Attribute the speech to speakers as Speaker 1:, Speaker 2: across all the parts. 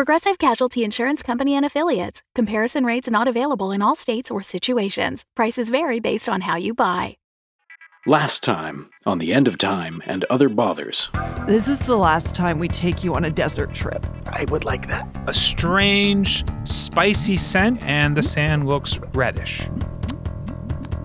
Speaker 1: Progressive Casualty Insurance Company and Affiliates. Comparison rates not available in all states or situations. Prices vary based on how you buy.
Speaker 2: Last time on The End of Time and Other Bothers.
Speaker 3: This is the last time we take you on a desert trip.
Speaker 4: I would like that.
Speaker 5: A strange, spicy scent, and the sand looks reddish.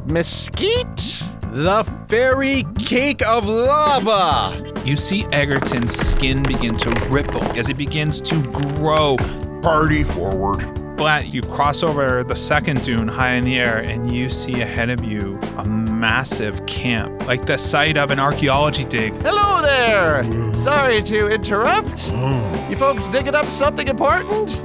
Speaker 4: Mesquite? The fairy cake of lava!
Speaker 5: You see Egerton's skin begin to ripple as it begins to grow.
Speaker 6: Party forward.
Speaker 5: Blatt, you cross over the second dune high in the air, and you see ahead of you a massive camp, like the site of an archaeology dig.
Speaker 4: Hello there! Sorry to interrupt. Oh. You folks digging up something important?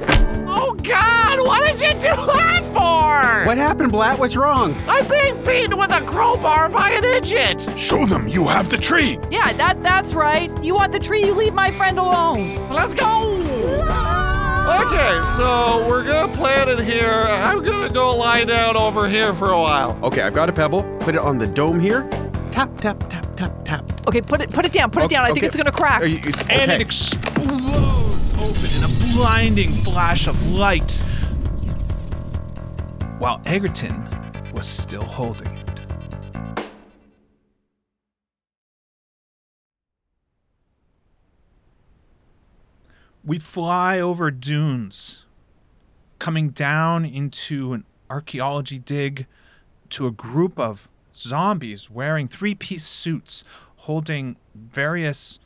Speaker 4: Oh God, what did you do that for?
Speaker 7: What happened, Blatt? What's wrong?
Speaker 4: I'm being beaten with a crowbar by an idiot!
Speaker 6: Show them you have the tree.
Speaker 3: Yeah, that that's right. You want the tree, you leave my friend alone.
Speaker 4: Let's go! Ah! Okay, so we're gonna plan it here. I'm gonna go lie down over here for a while.
Speaker 7: Okay, I've got a pebble. Put it on the dome here. Tap, tap, tap, tap, tap.
Speaker 3: Okay, put it put it down. Put it
Speaker 7: Okay,
Speaker 3: down. I think
Speaker 7: okay.
Speaker 3: it's gonna crack.
Speaker 7: Are you- you-
Speaker 5: And
Speaker 7: okay.
Speaker 5: it explodes open in a blinding flash of light. While Egerton was still holding it. We fly over dunes, coming down into an archaeology dig to a group of zombies wearing three piece suits, holding various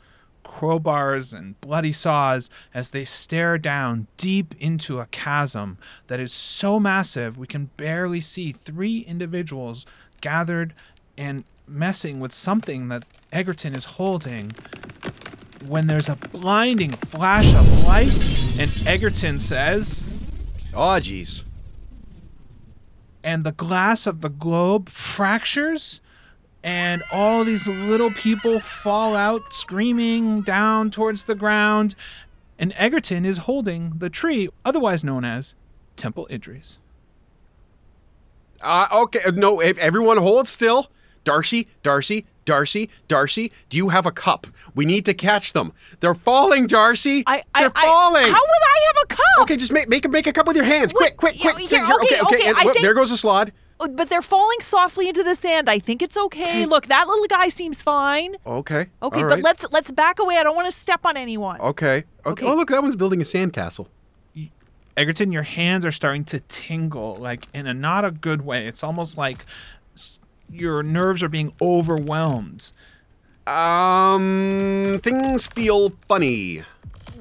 Speaker 5: crowbars and bloody saws as they stare down deep into a chasm that is so massive we can barely see three individuals gathered and messing with something that Egerton is holding when there's a blinding flash of light and Egerton says,
Speaker 7: Oh, jeez.
Speaker 5: and the glass of the globe fractures and all these little people fall out screaming down towards the ground and Egerton is holding the tree otherwise known as Temple Idris.
Speaker 7: Uh, okay, uh, no, if everyone hold still. Darcy, Darcy, Darcy, Darcy, do you have a cup? We need to catch them. They're falling, Darcy.
Speaker 3: I, I,
Speaker 7: They're
Speaker 3: I-
Speaker 7: falling.
Speaker 3: how would I have a cup?
Speaker 7: Okay, just make make a make a cup with your hands. Quick, quick, quick.
Speaker 3: here,
Speaker 7: Here,
Speaker 3: okay, okay,
Speaker 7: and
Speaker 3: I
Speaker 7: whoop,
Speaker 3: think-
Speaker 7: there goes the slod.
Speaker 3: Oh, uh, But they're falling softly into the sand. I think it's okay. Look, that little guy seems fine.
Speaker 7: Okay.
Speaker 3: Okay,
Speaker 7: all
Speaker 3: but
Speaker 7: right.
Speaker 3: let's let's back away. I don't want to step on anyone.
Speaker 7: Okay. okay.
Speaker 3: Okay.
Speaker 7: Oh, look, that one's building a sandcastle.
Speaker 5: Egerton, your hands are starting to tingle, like in a not a good way. It's almost like s- your nerves are being overwhelmed.
Speaker 7: Um, things feel funny.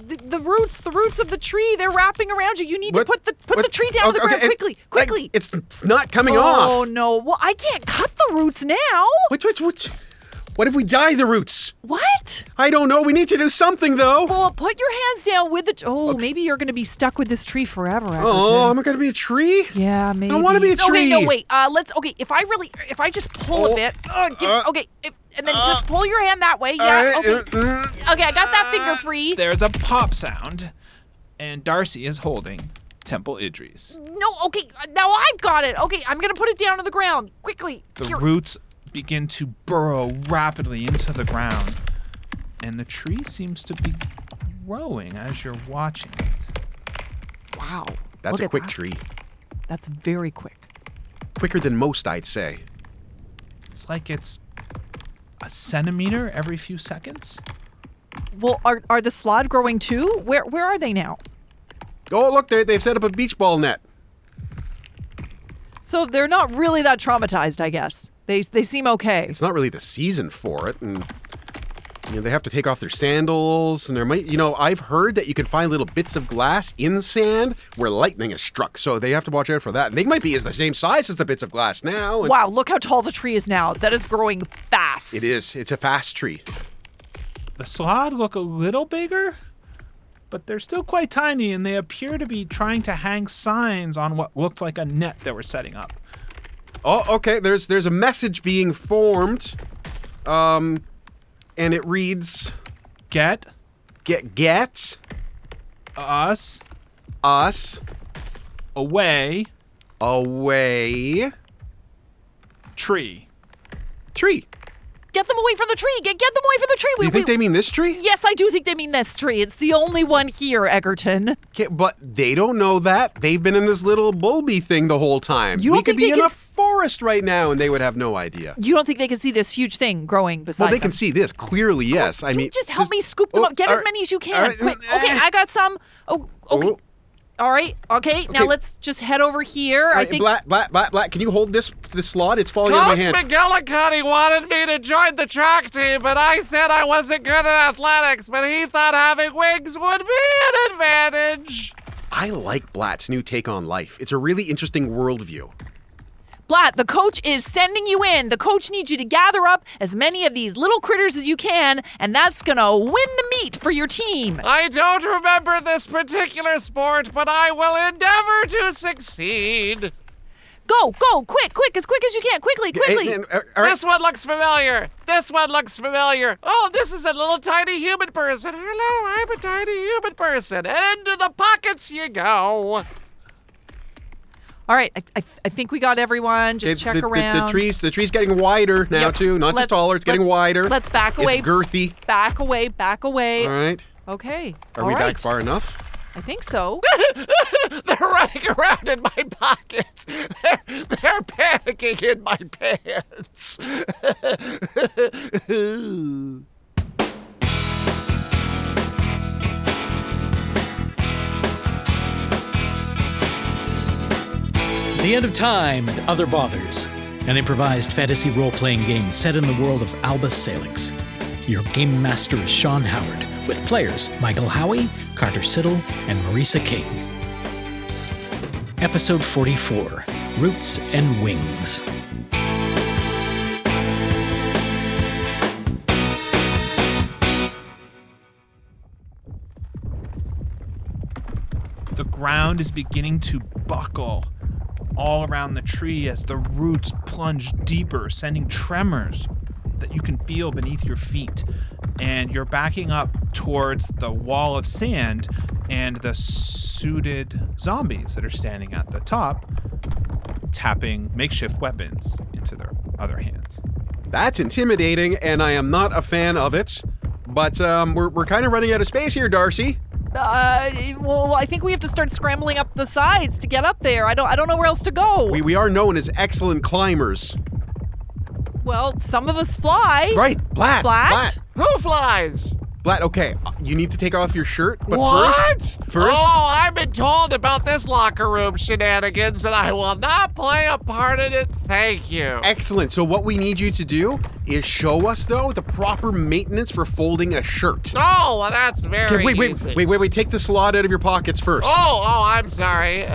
Speaker 3: The, the roots, the roots of the tree, they're wrapping around you. You need
Speaker 7: What-
Speaker 3: to put the put
Speaker 7: what-
Speaker 3: the tree down to the
Speaker 7: okay,
Speaker 3: ground
Speaker 7: it-
Speaker 3: quickly,
Speaker 7: like,
Speaker 3: quickly.
Speaker 7: it's, it's not coming off.
Speaker 3: oh
Speaker 7: off.
Speaker 3: no! Well, I can't cut the roots now.
Speaker 7: Which, which, what? What if we dye the roots?
Speaker 3: What?
Speaker 7: I don't know. We need to do something, though.
Speaker 3: Well, put your hands down with the. T- oh, maybe you're going to be stuck with this tree forever. Egerton.
Speaker 7: Oh, am I going to be a tree?
Speaker 3: yeah, maybe.
Speaker 7: I want to be a tree.
Speaker 3: Okay, no, wait. Uh, let's. Okay, if I really, if I just pull
Speaker 7: Oh,
Speaker 3: a bit. Uh, give,
Speaker 7: uh,
Speaker 3: okay, if, and then just pull your hand that way. Yeah. Okay.
Speaker 7: uh, mm,
Speaker 3: Okay, I got that finger free.
Speaker 5: There's a pop sound, and Darcy is holding Temple Idris.
Speaker 3: No, okay, uh, now I've got it. Okay, I'm gonna put it down to the ground quickly.
Speaker 5: The
Speaker 3: Here.
Speaker 5: roots begin to burrow rapidly into the ground, and the tree seems to be growing as you're watching it.
Speaker 3: Wow,
Speaker 7: That's
Speaker 3: Look
Speaker 7: a quick
Speaker 3: that.
Speaker 7: tree.
Speaker 3: That's very quick.
Speaker 7: Quicker than most, I'd say.
Speaker 5: It's like it's a centimeter every few seconds.
Speaker 3: Well, are are the slod growing too? Where where are they now?
Speaker 7: Oh, look, they, they've set up a beach ball net.
Speaker 3: So they're not really that traumatized, I guess. They they seem okay.
Speaker 7: It's not really the season for it, and you know, they have to take off their sandals, and there might, you know, I've heard that you can find little bits of glass in sand where lightning is struck, so they have to watch out for that. And they might be as the same size as the bits of glass now. and-
Speaker 3: Wow, look how tall the tree is now. That is growing fast.
Speaker 7: It is. It's a fast tree.
Speaker 5: The slod look a little bigger, but they're still quite tiny and they appear to be trying to hang signs on what looked like a net that we're setting up.
Speaker 7: Oh, okay. There's there's a message being formed, um, and it reads,
Speaker 5: Get
Speaker 7: "Get get
Speaker 5: us
Speaker 7: us
Speaker 5: away,
Speaker 7: away
Speaker 5: tree.
Speaker 7: tree."
Speaker 3: Get them away from the tree. Get get them away from the tree.
Speaker 7: Do you think they mean this tree?
Speaker 3: Yes, I do think they mean this tree. It's the only one here, Egerton.
Speaker 7: Okay, but they don't know that. They've been in this little bulby thing the whole time.
Speaker 3: You
Speaker 7: we
Speaker 3: don't
Speaker 7: could
Speaker 3: think
Speaker 7: be
Speaker 3: they
Speaker 7: in
Speaker 3: can
Speaker 7: a forest right now, and they would have no idea.
Speaker 3: You don't think they can see this huge thing growing beside
Speaker 7: Well, they
Speaker 3: them?
Speaker 7: can see this clearly. Yes, I mean,
Speaker 3: just help me scoop them
Speaker 7: oh,
Speaker 3: up. Get
Speaker 7: all
Speaker 3: as many as you can.
Speaker 7: right,
Speaker 3: Quick. Okay,
Speaker 7: eh.
Speaker 3: I got some. Oh, okay.
Speaker 7: Oh.
Speaker 3: All right. Okay. Now let's just head over here.
Speaker 7: All
Speaker 3: I think.
Speaker 7: Black, Black, Black, Black. Can you hold this this slod? It's falling out of
Speaker 4: Coach
Speaker 7: my hand.
Speaker 4: Coach McGillicuddy wanted me to join the track team, but I said I wasn't good at athletics, but he thought having wings would be an advantage.
Speaker 7: I like Blatt's new take on life. It's a really interesting worldview.
Speaker 3: Blatt, the coach is sending you in. The coach needs you to gather up as many of these little critters as you can, and that's gonna win the meet for your team.
Speaker 4: I don't remember this particular sport, but I will endeavor to succeed.
Speaker 3: Go, go, quick, quick, as quick as you can. Quickly, quickly.
Speaker 7: And- and- uh, all right.
Speaker 4: This one looks familiar. This one looks familiar. Oh, this is a little tiny human person. Hello, I'm a tiny human person. Into the pockets you go.
Speaker 3: All right, I, I, I think we got everyone. Just
Speaker 7: It-
Speaker 3: check
Speaker 7: the, the-
Speaker 3: around.
Speaker 7: The, trees, the tree's getting wider now
Speaker 3: Yep.
Speaker 7: too. Not
Speaker 3: Let-
Speaker 7: just taller. It's getting wider.
Speaker 3: let's back away.
Speaker 7: It's girthy.
Speaker 3: Back away, back away.
Speaker 7: All right.
Speaker 3: Okay.
Speaker 7: Are
Speaker 3: all
Speaker 7: we
Speaker 3: right.
Speaker 7: back far enough?
Speaker 3: I think so.
Speaker 4: They're running around in my pockets. They're, they're panicking in my pants.
Speaker 2: The End of Time and Other Bothers, an improvised fantasy role playing game set in the world of Albus Salix. Your game master is Sean Howard, with players Michael Howie, Carter Siddall, and Marisa Caton. Episode 44 Roots and Wings.
Speaker 5: The ground is beginning to buckle all around the tree as the roots plunge deeper, sending tremors that you can feel beneath your feet. And you're backing up towards the wall of sand and the suited zombies that are standing at the top, tapping makeshift weapons into their other hands.
Speaker 7: That's intimidating, and I am not a fan of it. But um, we're, we're kind of running out of space here, Darcy.
Speaker 3: Uh, well, I think we have to start scrambling up the sides to get up there. I don't, I don't know where else to go.
Speaker 7: We, we are known as excellent climbers.
Speaker 3: well, some of us fly.
Speaker 7: Right, Blatt.
Speaker 3: Blatt?
Speaker 7: Blatt.
Speaker 4: Who flies?
Speaker 7: Blatt, okay, uh, you need to take off your shirt, but
Speaker 4: what?
Speaker 7: first, first,
Speaker 4: Oh, I've been told about this locker room shenanigans, and I will not play a part in it. Thank you.
Speaker 7: excellent. So what we need you to do is show us though the proper maintenance for folding a shirt.
Speaker 4: Oh, well, that's very
Speaker 7: Okay, wait, wait,
Speaker 4: easy.
Speaker 7: wait, wait, wait. Take the slod out of your pockets first.
Speaker 4: Oh, oh, I'm sorry.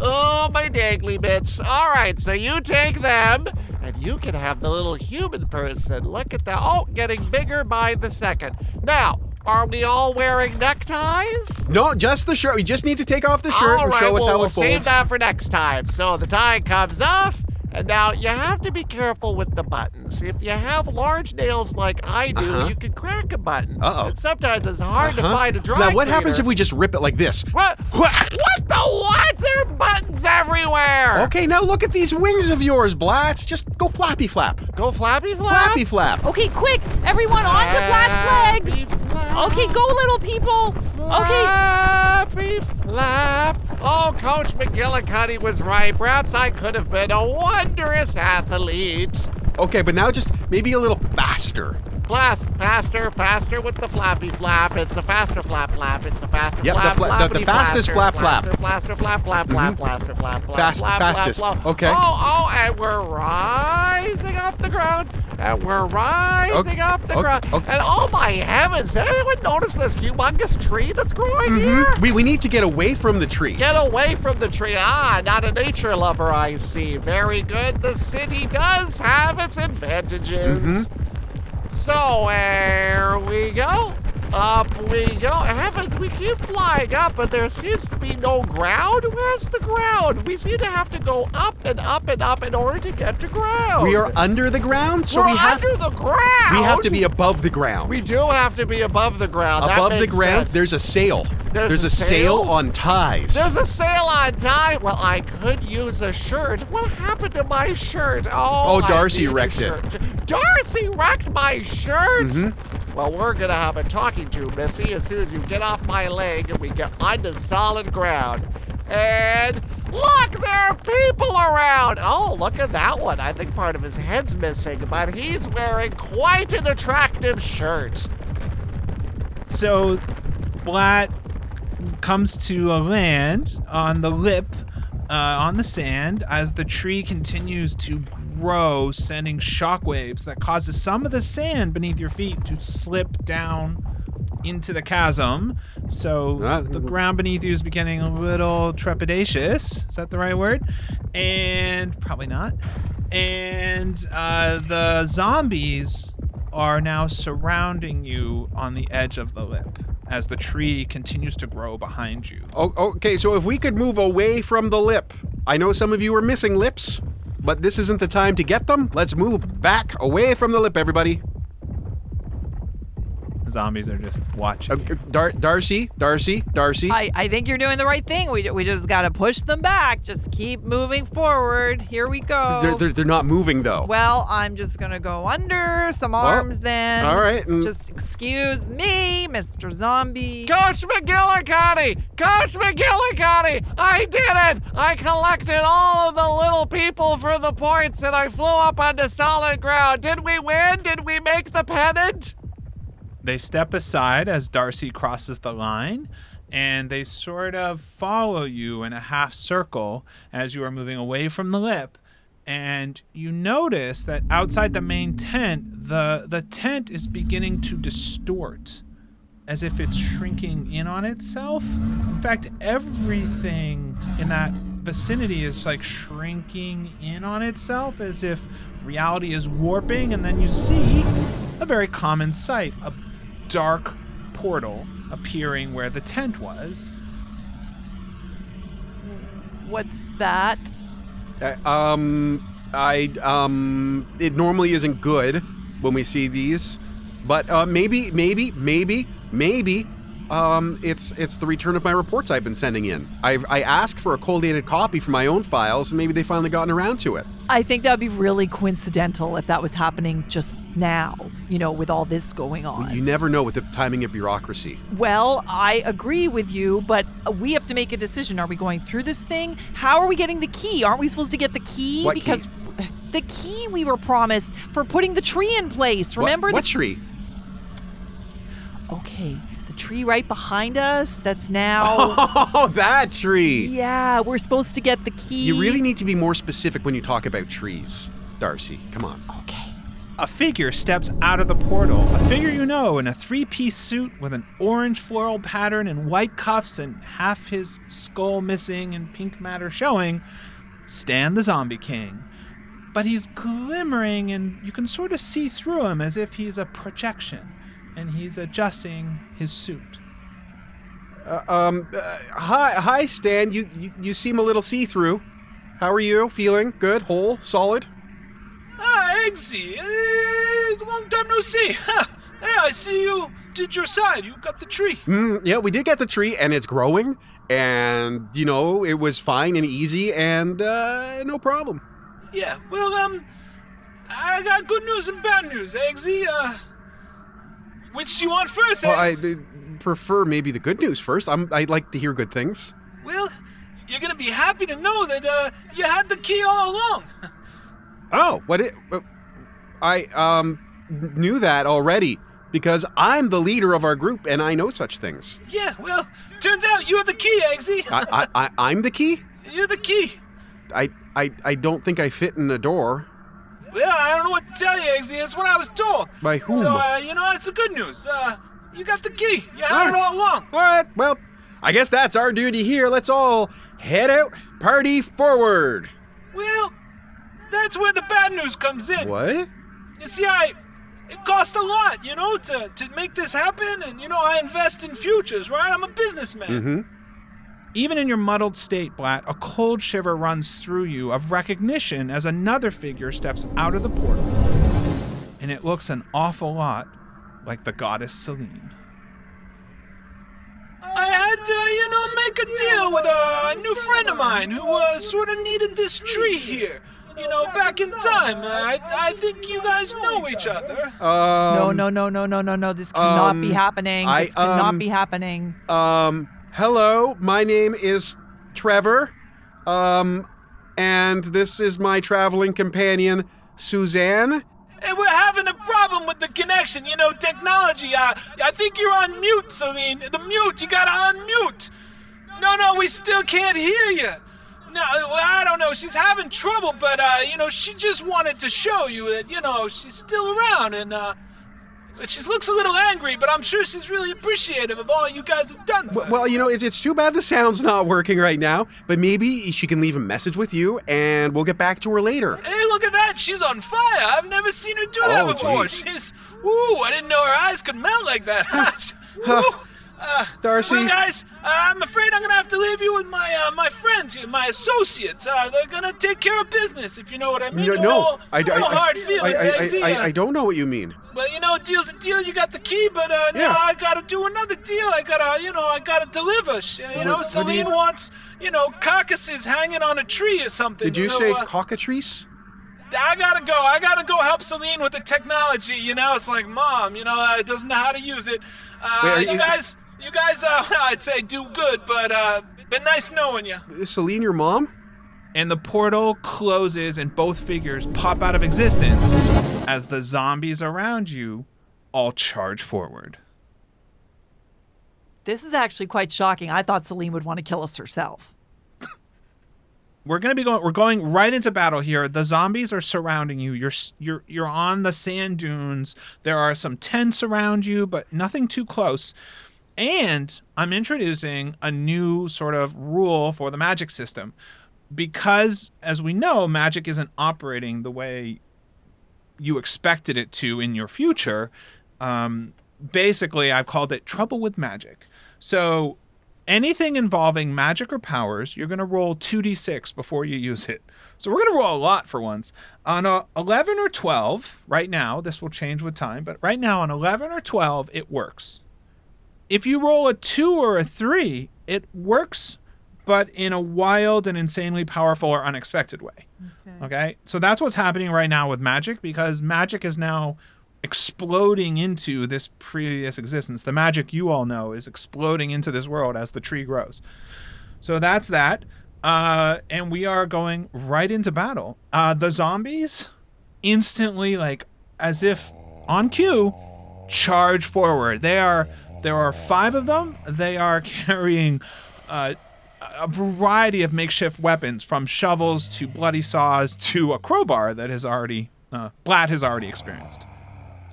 Speaker 4: oh, my dangly bits. All right, so you take them, and you can have the little human person. Look at that. Oh, getting bigger by the second. Now, are we all wearing neckties?
Speaker 7: No, just the shirt. We just need to take off the shirt
Speaker 4: All
Speaker 7: and
Speaker 4: right,
Speaker 7: show us
Speaker 4: well,
Speaker 7: how it
Speaker 4: we'll
Speaker 7: it
Speaker 4: save that for next time. So the tie comes off, and now you have to be careful with the buttons. If you have large nails like I do,
Speaker 7: Uh-huh.
Speaker 4: you can crack a button.
Speaker 7: Uh-oh.
Speaker 4: And sometimes it's hard to
Speaker 7: Huh?
Speaker 4: find a dry
Speaker 7: Now, what happens if we just rip it like this?
Speaker 4: What? What what the what? There are buttons everywhere.
Speaker 7: Okay, now look at these wings of yours, Blatz. Just go flappy flap.
Speaker 4: Go flappy flap.
Speaker 7: Flappy flap.
Speaker 3: Okay, quick, everyone onto Blatt's legs. Okay, go, little people. Okay.
Speaker 4: Flappy flap. Oh, Coach McGillicuddy was right. Perhaps I could have been a wondrous athlete.
Speaker 7: Okay, but now just maybe a little faster.
Speaker 4: Blast, faster, faster with the flappy flap. It's a faster flap flap. It's a faster
Speaker 7: Yep, the
Speaker 4: flap.
Speaker 7: fla- the- the fastest flap flap.
Speaker 4: Blaster, flap flap flap, blaster, flap flap.
Speaker 7: Fast-
Speaker 4: flap, flap,
Speaker 7: fastest.
Speaker 4: flap. flap.
Speaker 7: Okay.
Speaker 4: Oh, oh, and we're rising off the ground. And we're rising
Speaker 7: Okay,
Speaker 4: off the
Speaker 7: okay,
Speaker 4: ground.
Speaker 7: okay.
Speaker 4: And oh my heavens, did anyone notice this humongous tree that's growing here?
Speaker 7: We, we need to get away from the tree.
Speaker 4: Get away from the tree. Ah, not a nature lover, I see. Very good. The city does have its advantages.
Speaker 7: Mm-hmm.
Speaker 4: So, here we go. Up we go. Heavens, we keep flying up, but there seems to be no ground. Where's the ground? We seem to have to go up and up and up in order to get to ground.
Speaker 7: We are under the ground, so
Speaker 4: We're
Speaker 7: we have
Speaker 4: under the ground.
Speaker 7: we have to be above the ground.
Speaker 4: We do have to be above the ground. That
Speaker 7: above the ground,
Speaker 4: sense.
Speaker 7: there's a sail.
Speaker 4: There's a
Speaker 7: a sail?
Speaker 4: sail?
Speaker 7: on ties.
Speaker 4: There's a sale on time. Well, I could use a shirt. What happened to my shirt? Oh,
Speaker 7: Oh, Darcy wrecked it.
Speaker 4: Darcy wrecked my shirt.
Speaker 7: Mm-hmm.
Speaker 4: Well, we're gonna have a talking to, Missy, as soon as you get off my leg and we get onto solid ground. And look, there are people around. Oh, look at that one. I think part of his head's missing, but he's wearing quite an attractive shirt.
Speaker 5: So, Blatt comes to a land on the lip, uh, on the sand, as the tree continues to grow, sending shockwaves that causes some of the sand beneath your feet to slip down into the chasm. So
Speaker 7: Ah.
Speaker 5: the ground beneath you is becoming a little trepidatious. Is that the right word? And probably not. And uh, the zombies are now surrounding you on the edge of the lip as the tree continues to grow behind you.
Speaker 7: Oh, okay, so if we could move away from the lip. I know some of you are missing lips, but this isn't the time to get them. Let's move back away from the lip, everybody.
Speaker 5: The zombies are just watching.
Speaker 7: Uh, Dar- Darcy, Darcy, Darcy.
Speaker 3: I, I think you're doing the right thing. We, we just got to push them back. Just keep moving forward. Here we go.
Speaker 7: They're, they're, they're not moving though.
Speaker 3: well, I'm just going to go under some arms then.
Speaker 7: all right, and-
Speaker 3: Just excuse me, Mr. Zombie.
Speaker 4: Coach McGillicuddy! Coach McGillicuddy! I did it! I collected all of the little people for the points and I flew up onto solid ground. Did we win? Did we make the pennant?
Speaker 5: They step aside as Darcy crosses the line, and they sort of follow you in a half circle as you are moving away from the lip. And you notice that outside the main tent, the, the tent is beginning to distort as if it's shrinking in on itself. In fact, everything in that vicinity is like shrinking in on itself as if reality is warping. And then you see a very common sight a dark portal appearing where the tent was.
Speaker 3: What's that?
Speaker 7: Uh, um, I um, it normally isn't good when we see these, but uh, maybe, maybe, maybe, maybe, um, it's it's the return of my reports I've been sending in. I've I asked for a collated copy for my own files, and maybe they finally gotten around to it.
Speaker 3: I think that would be really coincidental if that was happening just now, you know, with all this going on.
Speaker 7: You never know with the timing of bureaucracy.
Speaker 3: Well, I agree with you, but we have to make a decision. Are we going through this thing? How are we getting the key? Aren't we supposed to get the key?
Speaker 7: What key?
Speaker 3: because the key we were promised for putting the tree in place. Remember
Speaker 7: what,
Speaker 3: the
Speaker 7: tree?
Speaker 3: Okay, tree right behind us that's now
Speaker 7: Oh, that tree.
Speaker 3: Yeah, we're supposed to get the key.
Speaker 7: You really need to be more specific when you talk about trees, Darcy. Come on.
Speaker 3: Okay.
Speaker 5: A figure steps out of the portal. A figure you know in a three piece suit with an orange floral pattern and white cuffs and half his skull missing and pink matter showing. Stan the Zombie King. But he's glimmering and you can sort of see through him as if he's a projection and he's adjusting his suit.
Speaker 7: Uh, um, uh, hi, hi, Stan. You, you you seem a little see-through. How are you? Feeling good? Whole? Solid?
Speaker 5: Ah, Eggsy, it's a long time no see. Huh. Hey, I see you did your side. You got the tree.
Speaker 7: Mm, yeah, we did get the tree, and it's growing, and you know it was fine and easy, and uh, no problem.
Speaker 5: Yeah, well, um, I got good news and bad news, Eggsy. Uh, which do you want first,
Speaker 7: Well, I uh, prefer maybe the good news first. I'm, I like to hear good things.
Speaker 5: Well, you're gonna be happy to know that, uh, you had the key all along.
Speaker 7: Oh, what it? uh, I um knew that already because I'm the leader of our group, and I know such things.
Speaker 5: yeah, well, turns out you're the key, Eggsy.
Speaker 7: I, I, I I'm the key.
Speaker 5: you're the key.
Speaker 7: I, I, I don't think I fit in a door.
Speaker 5: Well, I don't know what to tell you, Eggsy. That's what I was told.
Speaker 7: By whom?
Speaker 5: So, uh, you know, that's the good news. Uh, you got the key. You had
Speaker 7: Alright.
Speaker 5: it all along.
Speaker 7: All right, well, I guess that's our duty here. Let's all head out, party forward.
Speaker 5: Well, that's where the bad news comes in.
Speaker 7: What?
Speaker 5: You see, I, it cost a lot, you know, to, to make this happen. And, you know, I invest in futures, right? I'm a businessman.
Speaker 7: Mm-hmm.
Speaker 5: Even in your muddled state, Blatt, a cold shiver runs through you of recognition as another figure steps out of the portal. And it looks an awful lot like the goddess Selene. I had to, you know, make a deal with a new friend of mine who uh, sort of needed this tree here. You know, back in time. I, I think you guys know each other.
Speaker 3: no,
Speaker 7: Um,
Speaker 3: no, no, no, no, no, no. This cannot be
Speaker 7: um,
Speaker 3: happening.
Speaker 7: I,
Speaker 3: This cannot
Speaker 7: um,
Speaker 3: be happening.
Speaker 7: Um, hello, my name is Trevor. Um, and this is my traveling companion, Suzanne.
Speaker 5: Hey, we're having a problem with the connection, you know, technology. I, I think you're on mute, Celine. The mute, you gotta unmute. No, no, we still can't hear you. No, I don't know. She's having trouble, but, uh, you know, she just wanted to show you that, you know, she's still around and, uh, she looks a little angry, but I'm sure she's really appreciative of all you guys have done for her.
Speaker 7: Well, you know, it's, it's too bad the sound's not working right now, but maybe she can leave a message with you and we'll get back to her later.
Speaker 5: Hey, look at that! She's on fire! I've never seen her do that
Speaker 7: Oh,
Speaker 5: before.
Speaker 7: geez.
Speaker 5: She's, ooh, I didn't know her eyes could melt like that. Ooh. Uh,
Speaker 7: Darcy.
Speaker 5: Well, guys, uh, I'm afraid I'm gonna have to leave you with my uh, my friends here, my associates. Uh, they're gonna take care of business, if you know what I mean.
Speaker 7: No,
Speaker 5: You
Speaker 7: no, I,
Speaker 5: know
Speaker 7: I,
Speaker 5: hard
Speaker 7: I,
Speaker 5: feelings,
Speaker 7: I, I,
Speaker 5: uh,
Speaker 7: I, I don't know what you mean.
Speaker 5: Well, you know, deal's a deal. You got the key, but uh,
Speaker 7: Yeah.
Speaker 5: now I gotta do another deal. I gotta, you know, I gotta deliver. You know,
Speaker 7: what do you-
Speaker 5: Celine wants, you know, carcasses hanging on a tree or something.
Speaker 7: Did you
Speaker 5: so,
Speaker 7: say cockatrice?
Speaker 5: I gotta go. I gotta go help Celine with the technology. You know, it's like mom. You know, uh, doesn't know how to use it. Uh,
Speaker 7: Wait,
Speaker 5: you
Speaker 7: you-
Speaker 5: guys, you guys, uh, I'd say do good, but uh, been nice knowing you.
Speaker 7: Is Celine your mom?
Speaker 5: And the portal closes, and both figures pop out of existence as the zombies around you all charge forward.
Speaker 3: This is actually quite shocking. I thought Celine would want to kill us herself.
Speaker 5: We're gonna be going. We're going right into battle here. The zombies are surrounding you. You're you're you're on the sand dunes. There are some tents around you, but nothing too close. And I'm introducing a new sort of rule for the magic system, because as we know, magic isn't operating the way you expected it to in your future. Um, basically, I've called it trouble with magic. So anything involving magic or powers, you're going to roll 2d6 before you use it. So we're going to roll a lot for once. On a 11 or 12, right now, this will change with time, but right now on 11 or 12, it works. If you roll a 2 or a 3, it works, but in a wild and insanely powerful or unexpected way. Okay. So that's what's happening right now with magic because magic is now exploding into this previous existence. The magic you all know is exploding into this world as the tree grows. So that's that. Uh, and we are going right into battle. Uh, the zombies instantly, like as if on cue, charge forward. They are there are five of them. They are carrying uh, a variety of makeshift weapons, from shovels to bloody saws to a crowbar that has already uh, Blatt has already experienced.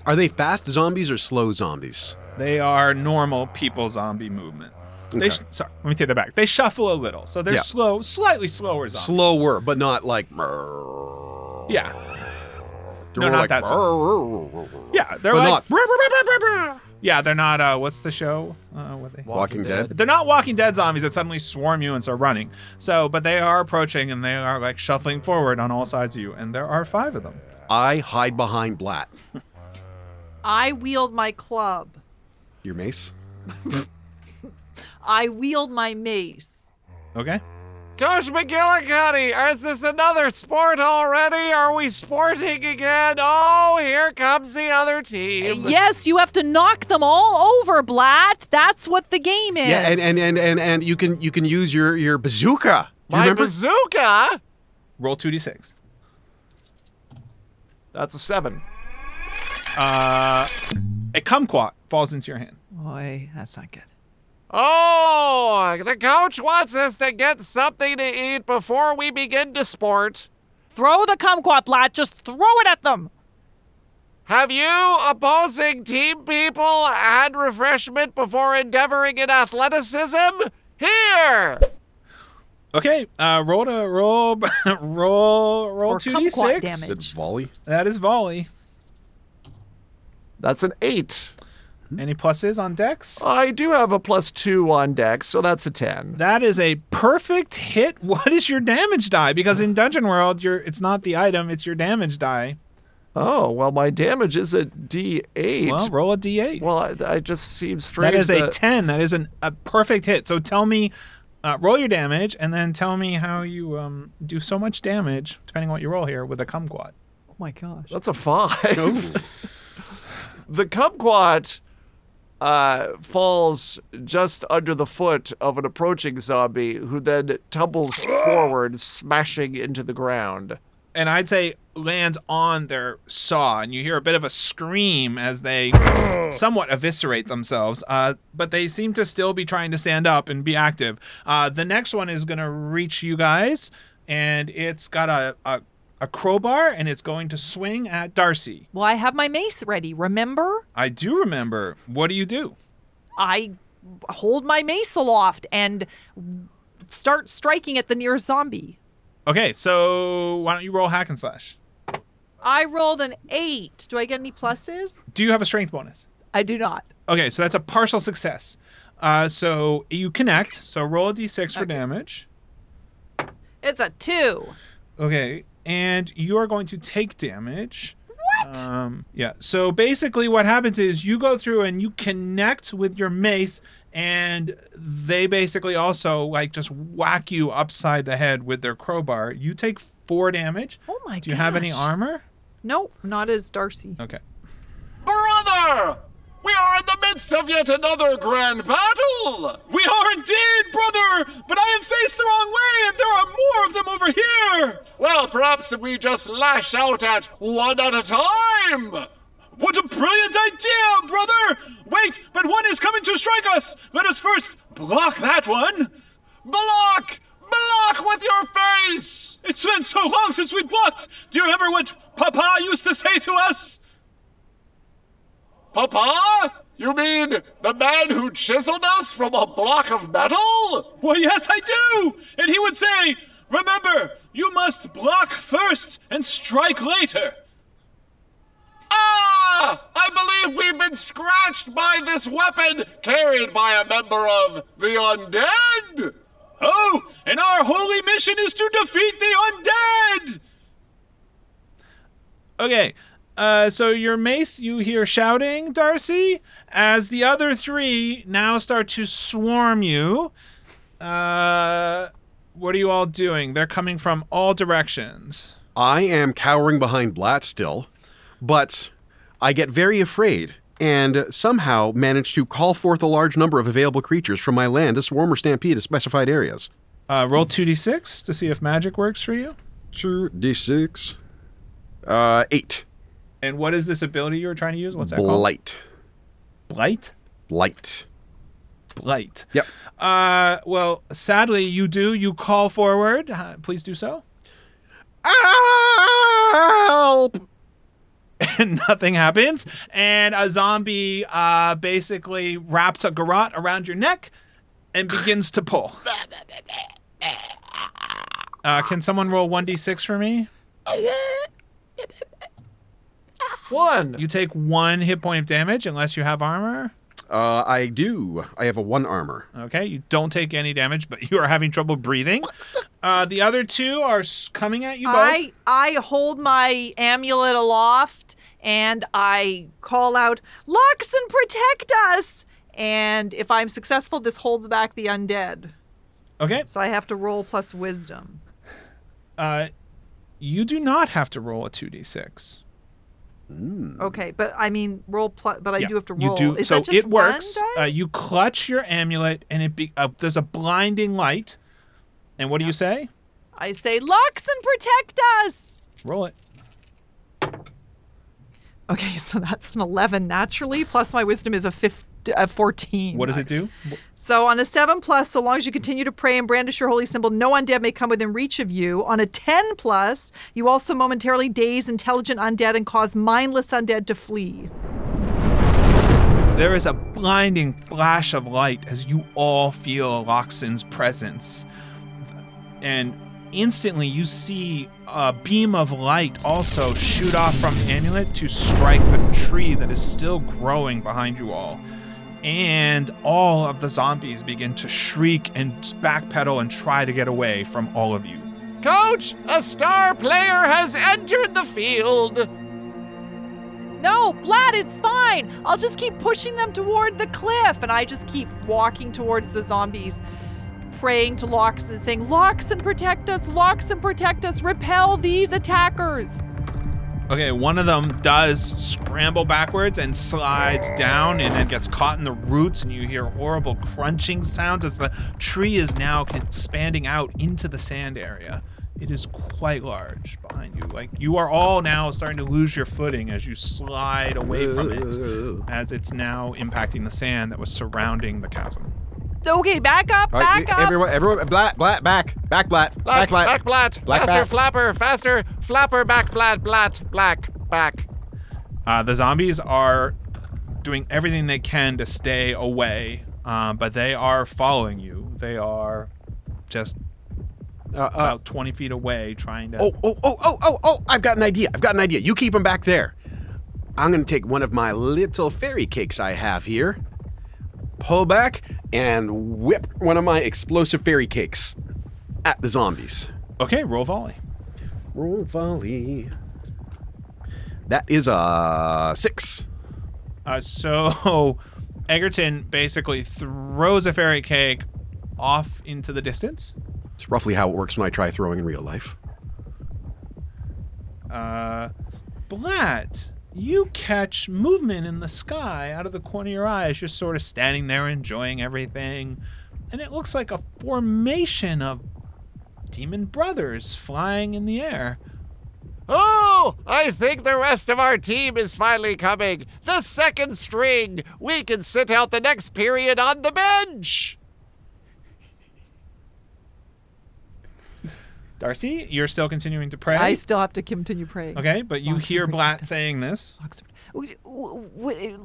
Speaker 7: Are they fast zombies or slow zombies?
Speaker 5: They are normal people zombie movement. They
Speaker 7: Okay.
Speaker 5: sh- sorry, let me take that back. They shuffle a little, so they're
Speaker 7: Yeah.
Speaker 5: slow, slightly slower zombies.
Speaker 7: Slower, but not like.
Speaker 5: Yeah,
Speaker 7: They're
Speaker 5: No, not
Speaker 7: like,
Speaker 5: that yeah, they're like
Speaker 7: not.
Speaker 5: Yeah, they're not. Uh, what's the show? Uh, what they?
Speaker 7: Walking Dead.
Speaker 5: They're not Walking Dead zombies that suddenly swarm you and start running. So, but they are approaching and they are like shuffling forward on all sides of you, and there are five of them.
Speaker 7: I hide behind Blatt.
Speaker 3: I wield my club.
Speaker 7: Your mace?
Speaker 3: I wield my mace.
Speaker 5: Okay.
Speaker 4: Coach McGillicuddy, is this another sport already? Are we sporting again? Oh, here comes the other team.
Speaker 3: Yes, you have to knock them all over, Blatt. That's what the game is.
Speaker 7: Yeah, and, and, and, and, and you can you can use your, your bazooka. You
Speaker 4: My
Speaker 7: remember?
Speaker 4: bazooka?
Speaker 5: Roll two d six.
Speaker 4: That's a seven.
Speaker 5: Uh, a kumquat falls into your hand.
Speaker 3: Boy, that's not good.
Speaker 4: Oh, the coach wants us to get something to eat before we begin to sport.
Speaker 3: Throw the kumquat, Blatt. Just throw it at them.
Speaker 4: Have you opposing team people had refreshment before endeavoring in athleticism? Here!
Speaker 5: Okay. Uh, roll to roll, roll, roll
Speaker 3: For
Speaker 5: two d six.
Speaker 3: damage.
Speaker 7: Did volley?
Speaker 5: That is volley.
Speaker 4: That's an eight.
Speaker 5: Any pluses on Dex?
Speaker 4: I do have a plus two on dex, so that's a 10.
Speaker 5: That is a perfect hit. What is your damage die? Because in Dungeon World, your it's not the item, it's your damage die.
Speaker 4: Oh, well, my damage is a d8.
Speaker 5: Well, roll a d8.
Speaker 4: Well, I, I just seems strange.
Speaker 5: that is a 10. That is an, a perfect hit. So tell me, uh, roll your damage, and then tell me how you um, do so much damage, depending on what you roll here, with a kumquat.
Speaker 3: Oh my gosh.
Speaker 4: That's a five. the kumquat uh, falls just under the foot of an approaching zombie who then tumbles forward, smashing into the ground.
Speaker 5: And I'd say lands on their saw, and you hear a bit of a scream as they somewhat eviscerate themselves. Uh, but they seem to still be trying to stand up and be active. Uh, the next one is going to reach you guys, and it's got a, a, a crowbar, and it's going to swing at Darcy.
Speaker 3: Well, I have my mace ready. Remember?
Speaker 5: I do remember. What do you do?
Speaker 3: I hold my mace aloft and start striking at the nearest zombie.
Speaker 5: Okay, so why don't you roll hack and slash?
Speaker 3: I rolled an eight. Do I get any pluses?
Speaker 5: Do you have a strength bonus?
Speaker 3: I do not.
Speaker 5: Okay, so that's a partial success. Uh, so you connect. So roll a d6 for damage.
Speaker 3: It's a two.
Speaker 5: Okay, and you are going to take damage. What? Um, yeah. So basically, what happens is you go through and you connect with your mace, and they basically also like just whack you upside the head with their crowbar. You take four damage.
Speaker 3: Oh my god
Speaker 5: Do you have any armor?
Speaker 3: Nope, not as Darcy.
Speaker 5: Okay.
Speaker 4: Brother! We are in the midst of yet another grand battle!
Speaker 5: We are indeed, brother, but I am faced the wrong way, and there are more of them over here.
Speaker 4: Well, perhaps if we just lash out at one at a time!
Speaker 5: What a brilliant idea, brother! Wait, but one is coming to strike us. Let us first block that one.
Speaker 4: Block! Block with your face!
Speaker 5: It's been so long since we blocked. Do you remember what Papa used to say to us?
Speaker 4: Papa? You mean the man who chiseled us from a block of metal?
Speaker 5: Well, yes, I do. And he would say, Remember, you must block first and strike later.
Speaker 4: Ah! I believe we've been scratched by this weapon carried by a member of the undead!
Speaker 5: Oh, and our holy mission is to defeat the undead! Okay, uh, so your mace, you hear shouting, Darcy, as the other three now start to swarm you. Uh, what are you all doing? They're coming from all directions.
Speaker 7: I am cowering behind Blatt still, but I get very afraid and somehow manage to call forth a large number of available creatures from my land to swarm or stampede to specified areas.
Speaker 5: Uh, roll 2d6 to see if magic works for you.
Speaker 7: Sure, D6. Uh, eight.
Speaker 5: And what is this ability you were trying to use? What's that called?
Speaker 7: Blight.
Speaker 5: Blight?
Speaker 7: Blight.
Speaker 5: Blight.
Speaker 7: Yep.
Speaker 5: Uh, well, sadly, you do. You call forward. Uh, please do so.
Speaker 7: Help!
Speaker 5: And nothing happens. And a zombie uh, basically wraps a garrote around your neck and begins to pull. Uh, can someone roll 1d6 for me?
Speaker 4: One.
Speaker 5: You take one hit point of damage unless you have armor.
Speaker 7: Uh, I do. I have a one armor.
Speaker 5: Okay, you don't take any damage, but you are having trouble breathing. Uh, the other two are s- coming at you both.
Speaker 3: I I hold my amulet aloft and I call out, "Loxon, protect us!" And if I'm successful, this holds back the undead.
Speaker 5: Okay.
Speaker 3: So I have to roll plus wisdom.
Speaker 5: Uh, you do not have to roll a 2d6.
Speaker 3: Okay, but I mean roll plus, but I
Speaker 5: Yeah,
Speaker 3: do have to roll.
Speaker 5: You do.
Speaker 3: Is
Speaker 5: so
Speaker 3: that just
Speaker 5: it works. Uh, you clutch your amulet, and it be, uh, there's a blinding light. And what do you say?
Speaker 3: I say, "Loxon, protect us."
Speaker 5: Roll it.
Speaker 3: Okay, so that's an 11 naturally, plus my wisdom is a 15, a uh, 14.
Speaker 5: What does it do?
Speaker 3: So on a 7 plus, so long as you continue to pray and brandish your holy symbol, no undead may come within reach of you. On a 10 plus, you also momentarily daze intelligent undead and cause mindless undead to flee.
Speaker 5: There is a blinding flash of light as you all feel Loxon's presence. And instantly you see a beam of light also shoot off from the Amulet to strike the tree that is still growing behind you all. And all of the zombies begin to shriek and backpedal and try to get away from all of you.
Speaker 4: Coach, a star player has entered the field.
Speaker 3: No, Vlad, it's fine. I'll just keep pushing them toward the cliff. And I just keep walking towards the zombies, praying to Loxon, saying, Loxon, protect us, Loxon, protect us, repel these attackers.
Speaker 5: Okay, one of them does scramble backwards and slides down and then gets caught in the roots, and you hear horrible crunching sounds as the tree is now expanding out into the sand area. It is quite large behind you. Like you are all now starting to lose your footing as you slide away from it, as it's now impacting the sand that was surrounding the chasm.
Speaker 3: Okay, back up,
Speaker 7: All right,
Speaker 3: back up.
Speaker 7: everyone, everyone, blat, blat, back, back, blat,
Speaker 4: Black,
Speaker 7: back, blat.
Speaker 4: back, blat.
Speaker 7: Black
Speaker 4: faster,
Speaker 7: bat.
Speaker 4: flapper, faster, flapper, back, blat, blat, black, back.
Speaker 5: Uh, the zombies are doing everything they can to stay away, uh, but they are following you. They are just
Speaker 7: Uh, uh,
Speaker 5: about 20 feet away trying to.
Speaker 7: oh, oh, oh, oh, oh, oh! I've got an idea. I've got an idea. You keep them back there. I'm gonna take one of my little fairy cakes I have here, pull back, and whip one of my explosive fairy cakes at the zombies.
Speaker 5: Okay, roll volley.
Speaker 7: Roll volley. That is a six.
Speaker 5: Uh, so Egerton basically throws a fairy cake off into the distance.
Speaker 7: It's roughly how it works when I try throwing in real life.
Speaker 5: Uh, Blatt, you catch movement in the sky out of the corner of your eyes, just sort of standing there enjoying everything. And it looks like a formation of demon brothers flying in the air.
Speaker 4: Oh, I think the rest of our team is finally coming. The second string. We can sit out the next period on the bench.
Speaker 5: Darcy, you're still continuing to pray.
Speaker 3: I still have to continue praying.
Speaker 5: okay, but you
Speaker 3: Loxon
Speaker 5: hear
Speaker 3: protect
Speaker 5: Blatt
Speaker 3: us.
Speaker 5: saying this.
Speaker 3: Loxon- w- w- w-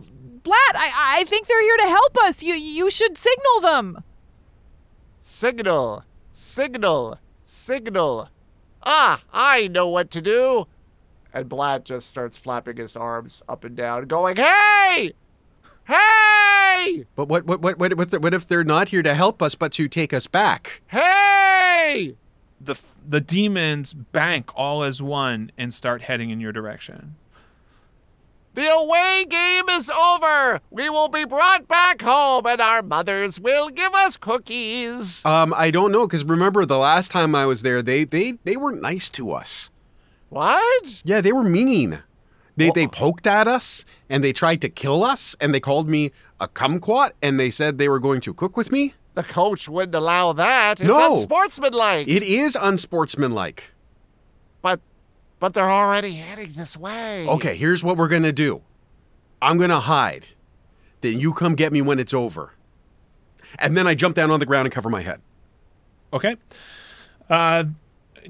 Speaker 3: Blatt, I, I think they're here to help us. You, you should signal them.
Speaker 4: Signal, signal, signal. Ah, I know what to do. And Blatt just starts flapping his arms up and down, going, Hey! Hey!
Speaker 7: But what, what, what, what, what, what if they're not here to help us, but to take us back?
Speaker 4: Hey!
Speaker 5: The the demons bank all as one and start heading in your direction.
Speaker 4: The away game is over. We will be brought back home, and our mothers will give us cookies.
Speaker 7: Um, I don't know, because remember the last time I was there, they, they, they weren't nice to us.
Speaker 4: What?
Speaker 7: Yeah, they were mean. They, they poked at us and they tried to kill us and they called me a kumquat and they said they were going to cook with me.
Speaker 4: The coach wouldn't allow that. It's
Speaker 7: No.
Speaker 4: unsportsmanlike.
Speaker 7: It is unsportsmanlike.
Speaker 4: but, but they're already heading this way.
Speaker 7: Okay, here's what we're gonna do. I'm gonna hide. Then you come get me when it's over. And then I jump down on the ground and cover my head.
Speaker 5: Okay. Uh,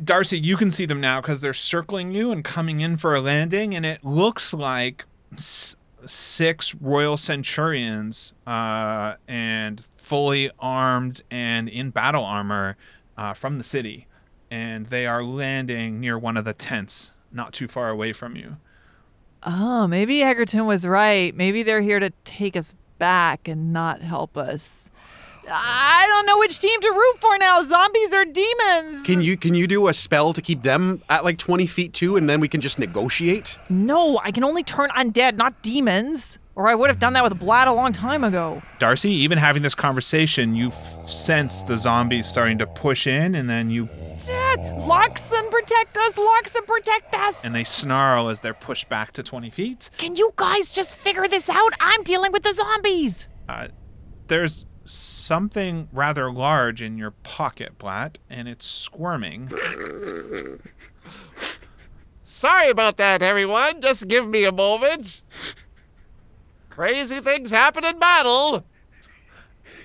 Speaker 5: Darcy, you can see them now because they're circling you and coming in for a landing, and it looks like s- six royal centurions uh, and fully armed and in battle armor uh, from the city, and they are landing near one of the tents, not too far away from you.
Speaker 3: Oh, maybe Egerton was right. Maybe they're here to take us back and not help us. I don't know which team to root for now. Zombies or demons?
Speaker 7: Can you can you do a spell to keep them at like 20 feet too, and then we can just negotiate?
Speaker 3: No, I can only turn undead, not demons. Or I would have done that with Blatt a long time ago.
Speaker 5: Darcy, even having this conversation, you f- sense the zombies starting to push in, and then you
Speaker 3: Dad, Loxon, protect us! Loxon, protect us!
Speaker 5: and they snarl as they're pushed back to 20 feet.
Speaker 3: Can you guys just figure this out? I'm dealing with the zombies.
Speaker 5: Uh, there's something rather large in your pocket, Blatt, and it's squirming.
Speaker 4: Sorry about that, everyone. Just give me a moment. Crazy things happen in battle.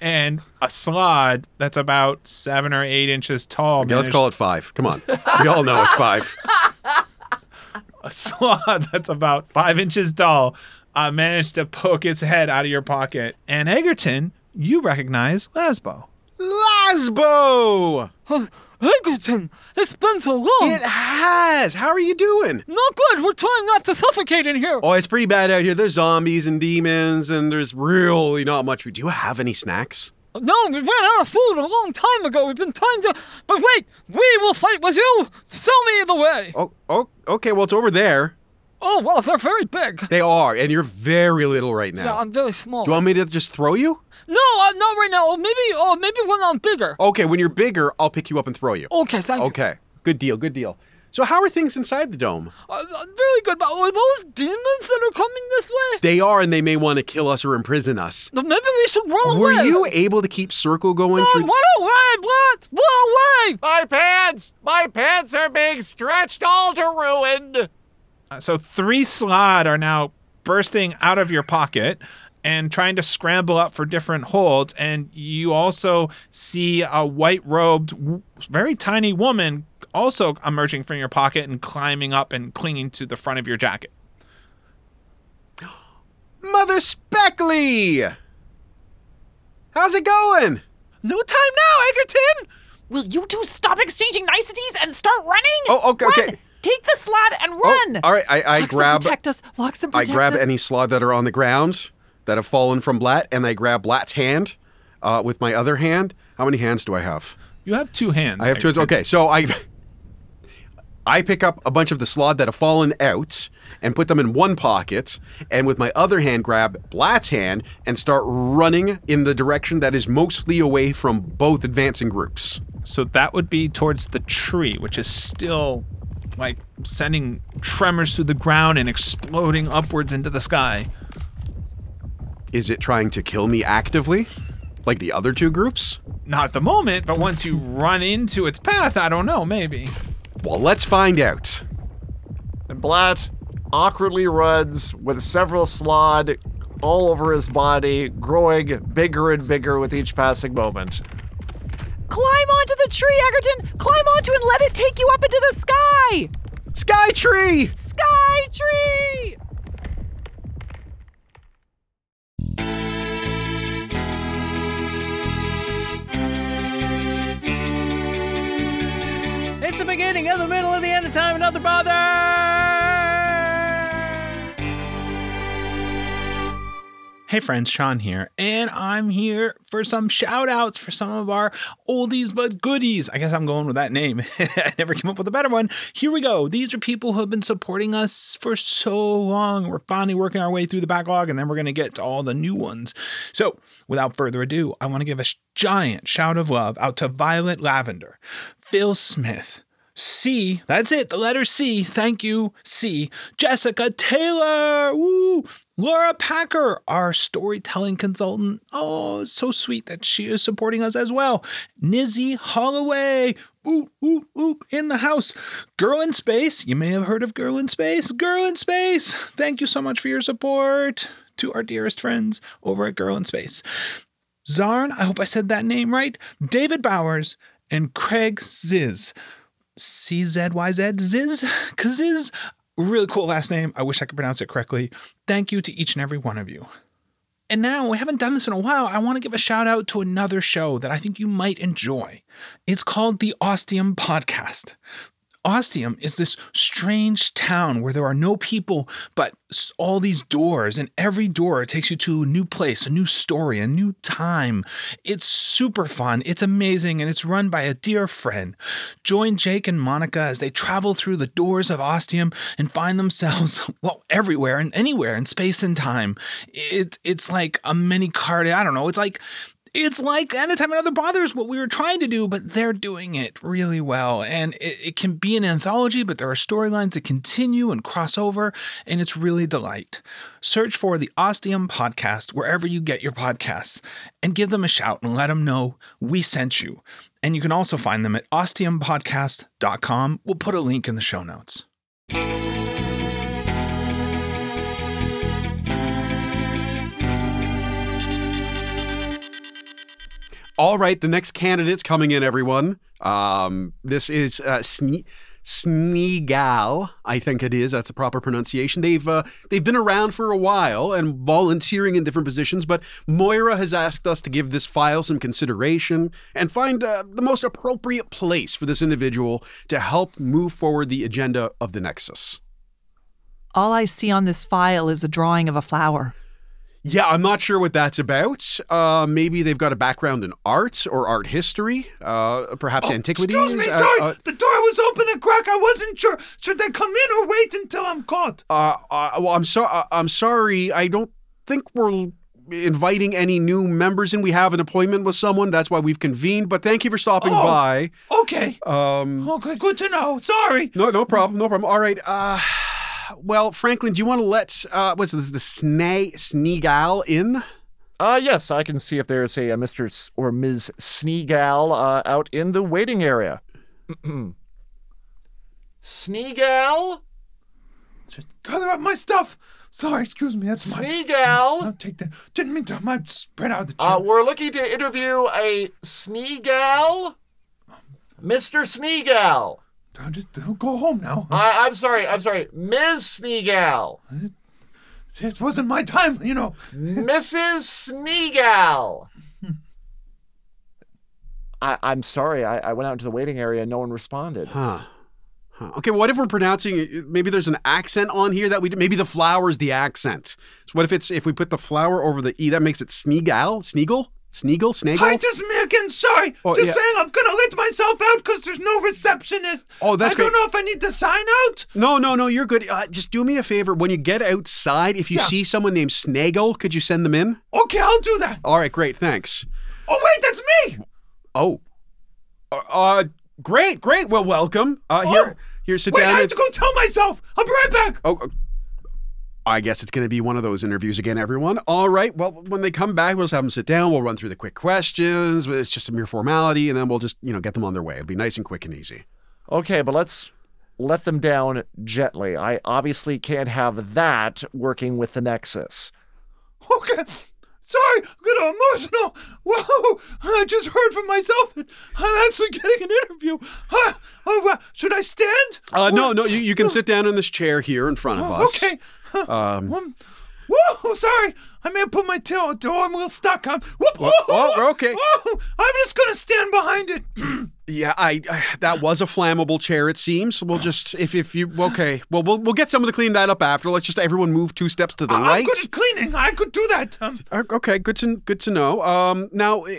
Speaker 5: And a slod that's about seven or eight inches tall.
Speaker 7: Okay, let's call it five. Come on. We all know it's five.
Speaker 5: a slod that's about five inches tall. Uh, managed to poke its head out of your pocket. And Egerton, you recognize Lasbo.
Speaker 7: Lasbo!
Speaker 8: Oh, Egerton, it's been so long.
Speaker 7: It has. How are you doing?
Speaker 8: Not good. We're trying not to suffocate in here.
Speaker 7: Oh, it's pretty bad out here. There's zombies and demons, and there's really not much. We do you have any snacks?
Speaker 8: No, we ran out of food a long time ago. We've been trying to. But wait, we will fight with you. Show me the way.
Speaker 7: Oh, oh, okay. Well, it's over there.
Speaker 8: Oh, well, they're very big.
Speaker 7: They are, and you're very little right now.
Speaker 8: Yeah, I'm very small.
Speaker 7: Do you want me to just throw you?
Speaker 8: No, uh, not right now. Oh, Maybe, oh, maybe when I'm bigger.
Speaker 7: Okay, when you're bigger, I'll pick you up and throw you.
Speaker 8: Okay, thank you.
Speaker 7: Okay, good deal, good deal. So, how are things inside the dome?
Speaker 8: Uh, uh, very good. But are those demons that are coming this way?
Speaker 7: They are, and they may want to kill us or imprison us.
Speaker 8: Then Maybe we should run away.
Speaker 7: Were
Speaker 8: away.
Speaker 7: you able to keep circle going
Speaker 8: Run,
Speaker 7: through?
Speaker 8: run away, Blatt! Run away!
Speaker 4: My pants! My pants are being stretched all to ruin!
Speaker 9: Uh, So three slod are now bursting out of your pocket and trying to scramble up for different holds. And you also see a white robed, very tiny woman also emerging from your pocket and climbing up and clinging to the front of your jacket.
Speaker 7: Mother Speckley! How's it going?
Speaker 9: No time now, Egerton!
Speaker 3: Will you two stop exchanging niceties and start running?
Speaker 7: Oh, okay,
Speaker 3: Run!
Speaker 7: okay.
Speaker 3: Take the slod and
Speaker 7: Oh,
Speaker 3: run.
Speaker 7: all right, I, I
Speaker 3: Locks
Speaker 7: grab
Speaker 3: and protect us. Locks and protect I
Speaker 7: grab
Speaker 3: us.
Speaker 7: any slod that are on the ground that have fallen from Blatt, and I grab Blatt's hand uh, with my other hand. How many hands do I have?
Speaker 9: You have two hands.
Speaker 7: I have two. Okay, so I I pick up a bunch of the slod that have fallen out and put them in one pocket, and with my other hand grab Blatt's hand and start running in the direction that is mostly away from both advancing groups.
Speaker 9: So that would be towards the tree, which is still like sending tremors through the ground and exploding upwards into the sky.
Speaker 7: Is it trying to kill me actively, like the other two groups?
Speaker 9: Not at the moment, but once you run into its path, I don't know, maybe.
Speaker 7: Well, let's find out.
Speaker 4: And Blatt awkwardly runs with several slod all over his body, growing bigger and bigger with each passing moment.
Speaker 3: Climb onto the tree, Egerton. Climb onto it and let it take you up into the sky.
Speaker 7: Sky Tree!
Speaker 3: Sky tree.
Speaker 5: It's the beginning of the middle of the end of time, another bother! Hey friends, Sean here, and I'm here for some shout outs for some of our oldies but goodies. I guess I'm going with that name. I never came up with a better one. Here we go. These are people who have been supporting us for so long. We're finally working our way through the backlog, and then we're going to get to all the new ones. So, without further ado, I want to give a giant shout of love out to Violet Lavender, Phil Smith, C, that's it, the letter C. Thank you, C. Jessica Taylor, woo. Laura Packer, our storytelling consultant. Oh, so sweet that she is supporting us as well. Nizzy Holloway, oop, oop, oop, in the house. Girl in Space, you may have heard of Girl in Space. Girl in Space, thank you so much for your support to our dearest friends over at Girl in Space. Zarn, I hope I said that name right. David Bowers and Craig Ziz. C Z Y Z Ziz Kaziz. Really cool last name. I wish I could pronounce it correctly. Thank you to each and every one of you. And now, we haven't done this in a while. I want to give a shout out to another show that I think you might enjoy. It's called the Ostium Podcast. Ostium is this strange town where there are no people, but all these doors, and every door takes you to a new place, a new story, a new time. It's super fun, it's amazing, and it's run by a dear friend. Join Jake and Monica as they travel through the doors of Ostium and find themselves, well, everywhere and anywhere in space and time. It, it's like a mini card, I don't know, it's like it's like anytime another bothers what we were trying to do, but they're doing it really well. And it, it can be an anthology, but there are storylines that continue and cross over, and it's really a delight. Search for the Ostium Podcast wherever you get your podcasts and give them a shout and let them know we sent you. And you can also find them at ostiumpodcast.com. We'll put a link in the show notes.
Speaker 7: All right, the next candidate's coming in, everyone. Um, this is uh, Sne- Sneegal, I think it is. That's a proper pronunciation. They've uh, they've been around for a while and volunteering in different positions, but Moira has asked us to give this file some consideration and find uh, the most appropriate place for this individual to help move forward the agenda of the Nexus.
Speaker 3: All I see on this file is a drawing of a flower.
Speaker 7: Yeah, I'm not sure what that's about. Uh, maybe they've got a background in art or art history, uh, perhaps antiquities.
Speaker 5: Oh, Excuse me,
Speaker 7: Uh,
Speaker 5: sorry.
Speaker 7: uh,
Speaker 5: the door was open a crack. I wasn't sure. Should I come in or wait until I'm caught?
Speaker 7: Uh, uh, well, I'm so uh, I'm sorry. I don't think we're inviting any new members in. We have an appointment with someone. That's why we've convened. But thank you for stopping
Speaker 5: Oh.
Speaker 7: by.
Speaker 5: Okay.
Speaker 7: Um,
Speaker 5: Okay, good to know. Sorry.
Speaker 7: no, no problem. No problem. All right. Uh, well, Franklin, do you want to let uh, what's this, the Snay Sneegal in?
Speaker 4: Uh, yes, I can see if there's a, uh Mr. S- or Ms. Sneegal uh, out in the waiting area. Sneegal?
Speaker 5: Just gather up my stuff. Sorry, excuse me. That's my.
Speaker 4: Sneegal?
Speaker 5: I'll take that. Didn't mean to. I spread out the chair.
Speaker 4: Uh, we're looking to interview a Sneegal. Mr. Sneegal.
Speaker 5: I'll just I'll go home now.
Speaker 4: I, I'm sorry, I'm sorry. Ms. Sneegal.
Speaker 5: it wasn't my time, you know.
Speaker 4: Mrs. Sneegal. I, I'm sorry, I, I went out into the waiting area and no one responded.
Speaker 7: Huh. Huh. Okay, what if we're pronouncing it? Maybe there's an accent on here that we maybe the flower is the accent. So what if it's if we put the flower over the e that makes it Sneegal? Sneagle? Sneagle? Snaggle?
Speaker 5: Hi, just me. Sorry.
Speaker 7: Oh,
Speaker 5: just
Speaker 7: yeah.
Speaker 5: saying, I'm gonna let myself out because there's no receptionist.
Speaker 7: Oh, that's
Speaker 5: I don't know if I need to sign out.
Speaker 7: No, no, no, you're good. Uh, just do me a favor. When you get outside, if you
Speaker 5: Yeah.
Speaker 7: see someone named Snaggle, could you send them in?
Speaker 5: Okay, I'll do that.
Speaker 7: All right, great, thanks.
Speaker 5: Oh wait, that's me.
Speaker 7: Oh. Uh, uh great, great. Well, welcome. Uh
Speaker 5: Oh.
Speaker 7: here here sit
Speaker 5: Wait,
Speaker 7: down.
Speaker 5: I have
Speaker 7: and-
Speaker 5: to go tell myself. I'll be right back.
Speaker 7: Oh, uh, I guess it's going to be one of those interviews again, everyone. All right. Well, when they come back, we'll just have them sit down. We'll run through the quick questions. It's just a mere formality, and then we'll just, you know, get them on their way. It'll be nice and quick and easy.
Speaker 4: Okay, but let's let them down gently. I obviously can't have that working with the Nexus.
Speaker 5: Okay. Sorry, I'm getting emotional. Whoa! I just heard from myself that I'm actually getting an interview. Huh. Oh, uh, should I stand?
Speaker 7: Uh, no, no, you, you can sit down in this chair here in front of
Speaker 5: Oh,
Speaker 7: us.
Speaker 5: okay.
Speaker 7: Um,
Speaker 5: Um, whoa! Sorry, I may have put my tail. Oh, I'm a little stuck. I'm. Whoop!
Speaker 7: Oh, oh, okay.
Speaker 5: Whoa, I'm just gonna stand behind it.
Speaker 7: yeah, I, I that was a flammable chair. It seems. We'll just if if you okay. Well, we'll we'll get someone to clean that up after. Let's just everyone move two steps to the
Speaker 5: I'm
Speaker 7: right.
Speaker 5: good at cleaning. I could do that. Um,
Speaker 7: Uh, Okay, good to good to know. Um, now eh,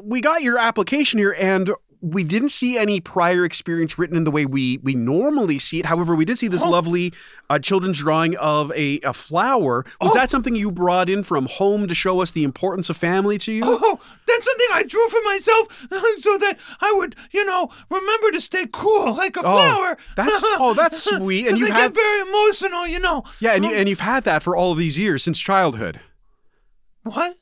Speaker 7: we got your application here, and we didn't see any prior experience written in the way we we normally see it. However, we did see this
Speaker 5: Oh.
Speaker 7: lovely uh, children's drawing of a, a flower. Was
Speaker 5: Oh.
Speaker 7: that something you brought in from home to show us the importance of family to you?
Speaker 5: oh, that's something I drew for myself so that I would, you know, remember to stay cool like a flower.
Speaker 7: that's- oh, that's sweet. And you've had-
Speaker 5: get very emotional, you know.
Speaker 7: Yeah, and you,
Speaker 5: Um,
Speaker 7: and you've had that for all of these years since childhood.
Speaker 5: what?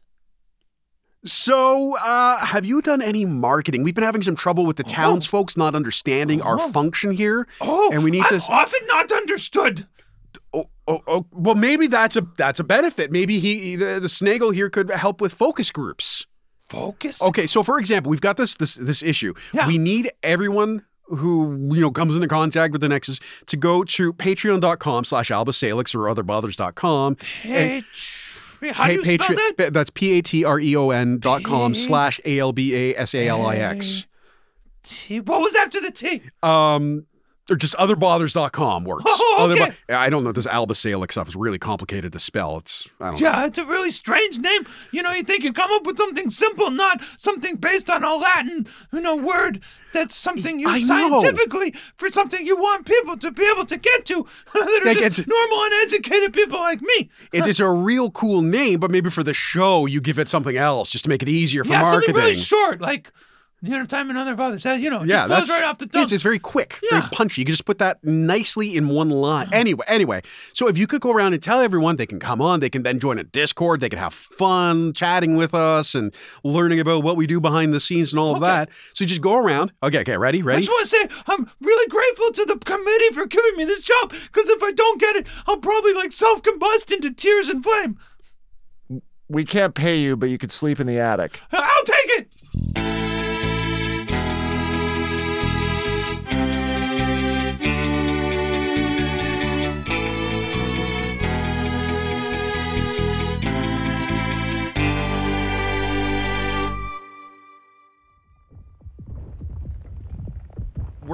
Speaker 7: So, uh, have you done any marketing? We've been having some trouble with the townsfolk not understanding our function here.
Speaker 5: Oh,
Speaker 7: and we need
Speaker 5: I'm
Speaker 7: to.
Speaker 5: often not understood.
Speaker 7: Oh, oh, oh, well, maybe that's a that's a benefit. Maybe he the, the Snaggle here could help with focus groups.
Speaker 5: Focus.
Speaker 7: Okay, so for example, we've got this this this issue.
Speaker 5: Yeah.
Speaker 7: We need everyone who you know comes into contact with the Nexus to go to patreon.com slash albasalix or otherbothers.com.
Speaker 5: Hey, how do you
Speaker 7: Pa-
Speaker 5: spell
Speaker 7: Patreon-
Speaker 5: that?
Speaker 7: That's p-a-t-r-e-o-n dot com slash a-l-b-a-s-a-l-i-x.
Speaker 5: T. What was after the T?
Speaker 7: Um, or just otherbothers.com works.
Speaker 5: Oh, okay.
Speaker 7: Otherbo- I don't know. This albasalix stuff is really complicated to spell. It's I don't know.
Speaker 5: Yeah, it's a really strange name. You know, you think you come up with something simple, not something based on a Latin, you know, word that's something
Speaker 7: I know.
Speaker 5: scientifically for something you want people to be able to get to that are just normal, uneducated people like me.
Speaker 7: It's, it's a real cool name, but maybe for the show you give it something else just to make it easier for
Speaker 5: yeah,
Speaker 7: marketing.
Speaker 5: something really short, like the end of time and other fathers. That, you know,
Speaker 7: yeah, that's
Speaker 5: right off the tongue.
Speaker 7: It's, it's very quick, very punchy. You can just put that nicely in one line. Anyway, anyway, so if you could go around and tell everyone they can come on, they can then join a Discord, they can have fun chatting with us and learning about what we do behind the scenes and all of that. So just go around. Okay, okay, ready, ready.
Speaker 5: I just want to say I'm really grateful to the committee for giving me this job because if I don't get it, I'll probably like self combust into tears and flame.
Speaker 4: We can't pay you, but you could sleep in the attic.
Speaker 5: I'll take it.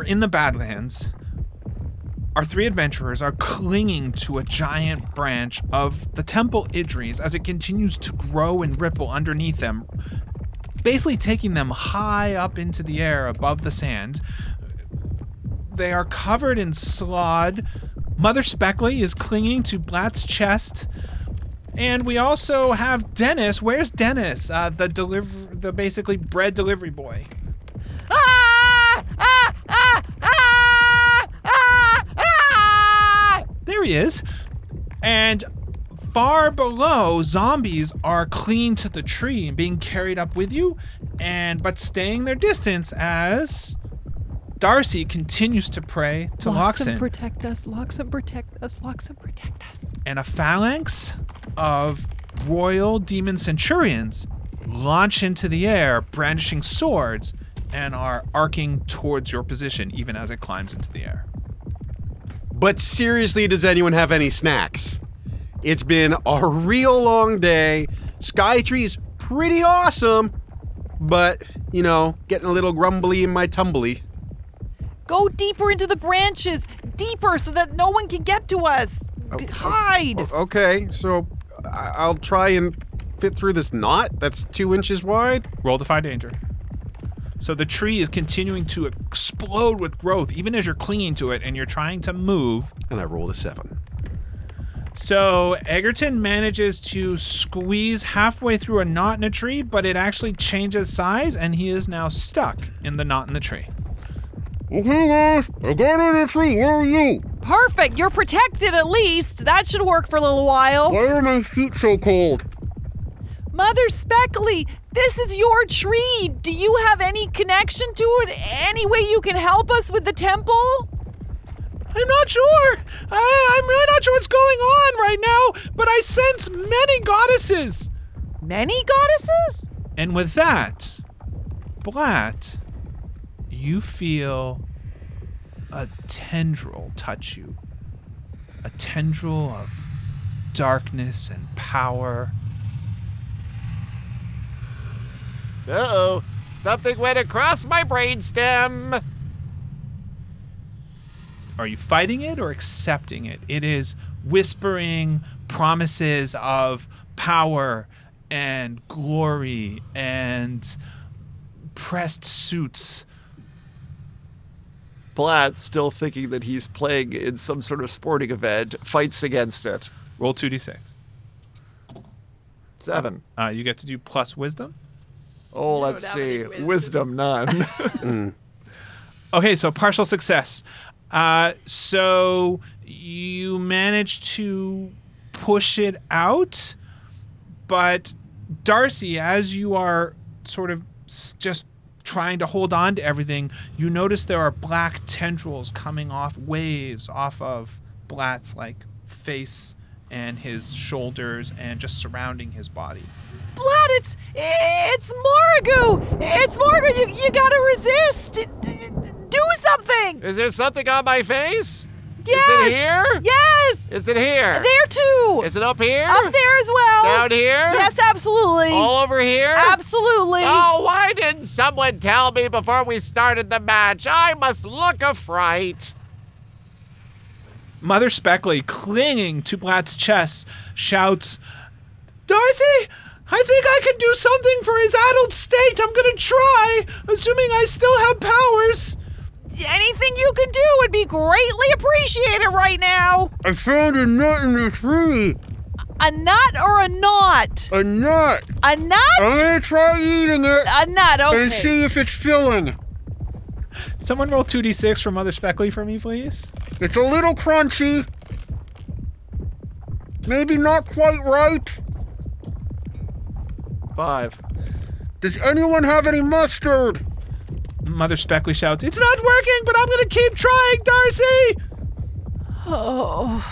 Speaker 5: In the Badlands. Our three adventurers are clinging to a giant branch of the Temple Idris as it continues to grow and ripple underneath them, basically taking them high up into the air above the sand. They are covered in slod. Mother Speckley is clinging to Blatt's chest. And we also have Dennis. Where's Dennis? Uh, the deliver, the basically bread delivery boy.
Speaker 3: Ah! Ah! Ah! Ah! Ah! Ah!
Speaker 5: There he is. And far below, zombies are clinging to the tree and being carried up with you, and but staying their distance as Darcy continues to pray to
Speaker 3: Loxon,
Speaker 5: Loxon.
Speaker 3: protect us. Loxon, protect us. Loxon, protect us.
Speaker 5: and a phalanx of royal demon centurions launch into the air, brandishing swords, and are arcing towards your position even as it climbs into the air.
Speaker 7: But seriously, does anyone have any snacks? It's been a real long day. Skytree's pretty awesome, but, you know, getting a little grumbly in my tumbly.
Speaker 3: Go deeper into the branches, deeper, so that no one can get to us. Oh, oh, hide.
Speaker 7: Oh, okay, so I- I'll try and fit through this knot that's two inches wide.
Speaker 5: Roll defy danger. So the tree is continuing to explode with growth, even as you're clinging to it and you're trying to move.
Speaker 7: And I rolled a seven.
Speaker 5: So Egerton manages to squeeze halfway through a knot in a tree, but it actually changes size, and he is now stuck in the knot in the tree.
Speaker 6: Okay, guys, I got in a tree. Where are you?
Speaker 3: Perfect. You're protected at least. That should work for a little while.
Speaker 6: Why are my feet so cold?
Speaker 3: Mother Speckley, this is your tree. Do you have any connection to it? Any way you can help us with the temple?
Speaker 5: I'm not sure. I, I'm really not sure what's going on right now, but I sense many goddesses.
Speaker 3: Many goddesses?
Speaker 5: And with that, Blatt, you feel a tendril touch you. A tendril of darkness and power.
Speaker 4: Uh-oh. Something went across my brainstem.
Speaker 5: Are you fighting it or accepting it? It is whispering promises of power and glory and pressed suits.
Speaker 10: Blatt, still thinking that he's playing in some sort of sporting event, fights against it.
Speaker 5: Roll 2d6.
Speaker 10: Seven.
Speaker 5: Uh, you get to do plus wisdom.
Speaker 10: Oh, let's see.
Speaker 3: any
Speaker 10: Wisdom, none.
Speaker 5: Okay, so partial success. Uh, so you manage to push it out, but Darcy, as you are sort of s- just trying to hold on to everything, you notice there are black tendrils coming off waves off of Blatt's like face and his shoulders and just surrounding his body.
Speaker 3: Blood, it's it's Morgu. It's Morgu. You you gotta resist. Do something.
Speaker 4: Is there something on my face?
Speaker 3: Yes.
Speaker 4: Is it here?
Speaker 3: Yes.
Speaker 4: Is it here?
Speaker 3: there too.
Speaker 4: Is it up here?
Speaker 3: Up there as well.
Speaker 4: Down here?
Speaker 3: Yes, absolutely.
Speaker 4: All over here?
Speaker 3: Absolutely.
Speaker 4: Oh, why didn't someone tell me before we started the match? I must look a fright.
Speaker 5: Mother Speckley, clinging to Blatt's chest, shouts, Darcy, I think I can do something for his adult state. I'm gonna try, assuming I still have powers.
Speaker 3: Anything you can do would be greatly appreciated right now.
Speaker 6: I found a nut in the tree.
Speaker 3: A nut or a knot?
Speaker 6: A nut.
Speaker 3: A nut?
Speaker 6: I'm gonna try eating it
Speaker 3: A nut. Okay.
Speaker 6: And see if it's filling.
Speaker 5: Someone roll 2d6 for Mother Speckley for me, please.
Speaker 6: It's a little crunchy. Maybe not quite right.
Speaker 10: Five.
Speaker 6: Does anyone have any mustard?
Speaker 5: Mother Speckley shouts, It's not working, but I'm gonna keep trying, Darcy!
Speaker 3: Oh.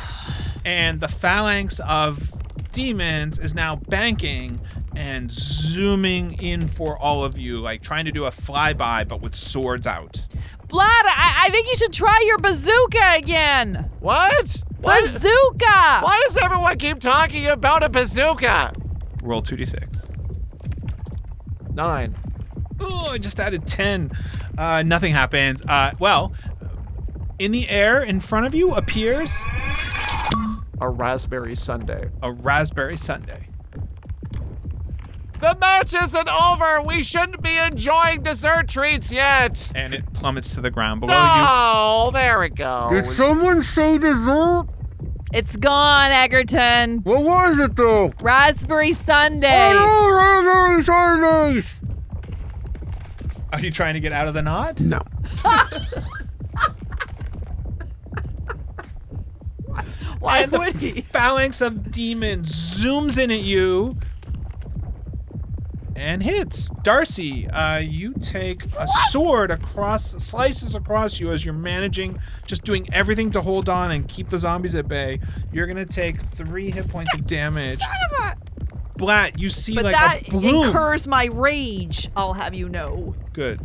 Speaker 5: And the phalanx of demons is now banking and zooming in for all of you, like trying to do a flyby, but with swords out.
Speaker 3: Blatt, I, I think you should try your bazooka again.
Speaker 4: What? Why,
Speaker 3: Bazooka.
Speaker 4: why does everyone keep talking about a bazooka?
Speaker 5: Roll 2d6.
Speaker 10: Nine.
Speaker 5: Oh, I just added 10. Uh, nothing happens. Uh, well, in the air in front of you appears
Speaker 10: A raspberry sundae.
Speaker 5: a raspberry sundae.
Speaker 4: The match isn't over. We shouldn't be enjoying dessert treats yet.
Speaker 5: And it plummets to the ground below you.
Speaker 4: Oh, there it goes.
Speaker 6: Did someone say dessert?
Speaker 3: It's gone, Egerton.
Speaker 6: What was it though?
Speaker 3: Raspberry Sunday.
Speaker 6: Oh, raspberry sundaes.
Speaker 5: Are you trying to get out of the knot?
Speaker 7: No.
Speaker 3: Why
Speaker 5: and the
Speaker 3: would he?
Speaker 5: phalanx of demons zooms in at you and hits. Darcy, uh, you take a sword across, slices across you as you're managing, just doing everything to hold on and keep the zombies at bay. You're gonna take three hit points of damage. Blatt, you see
Speaker 3: But
Speaker 5: like
Speaker 3: that
Speaker 5: a bloom.
Speaker 3: incurs my rage, I'll have you know.
Speaker 5: Good.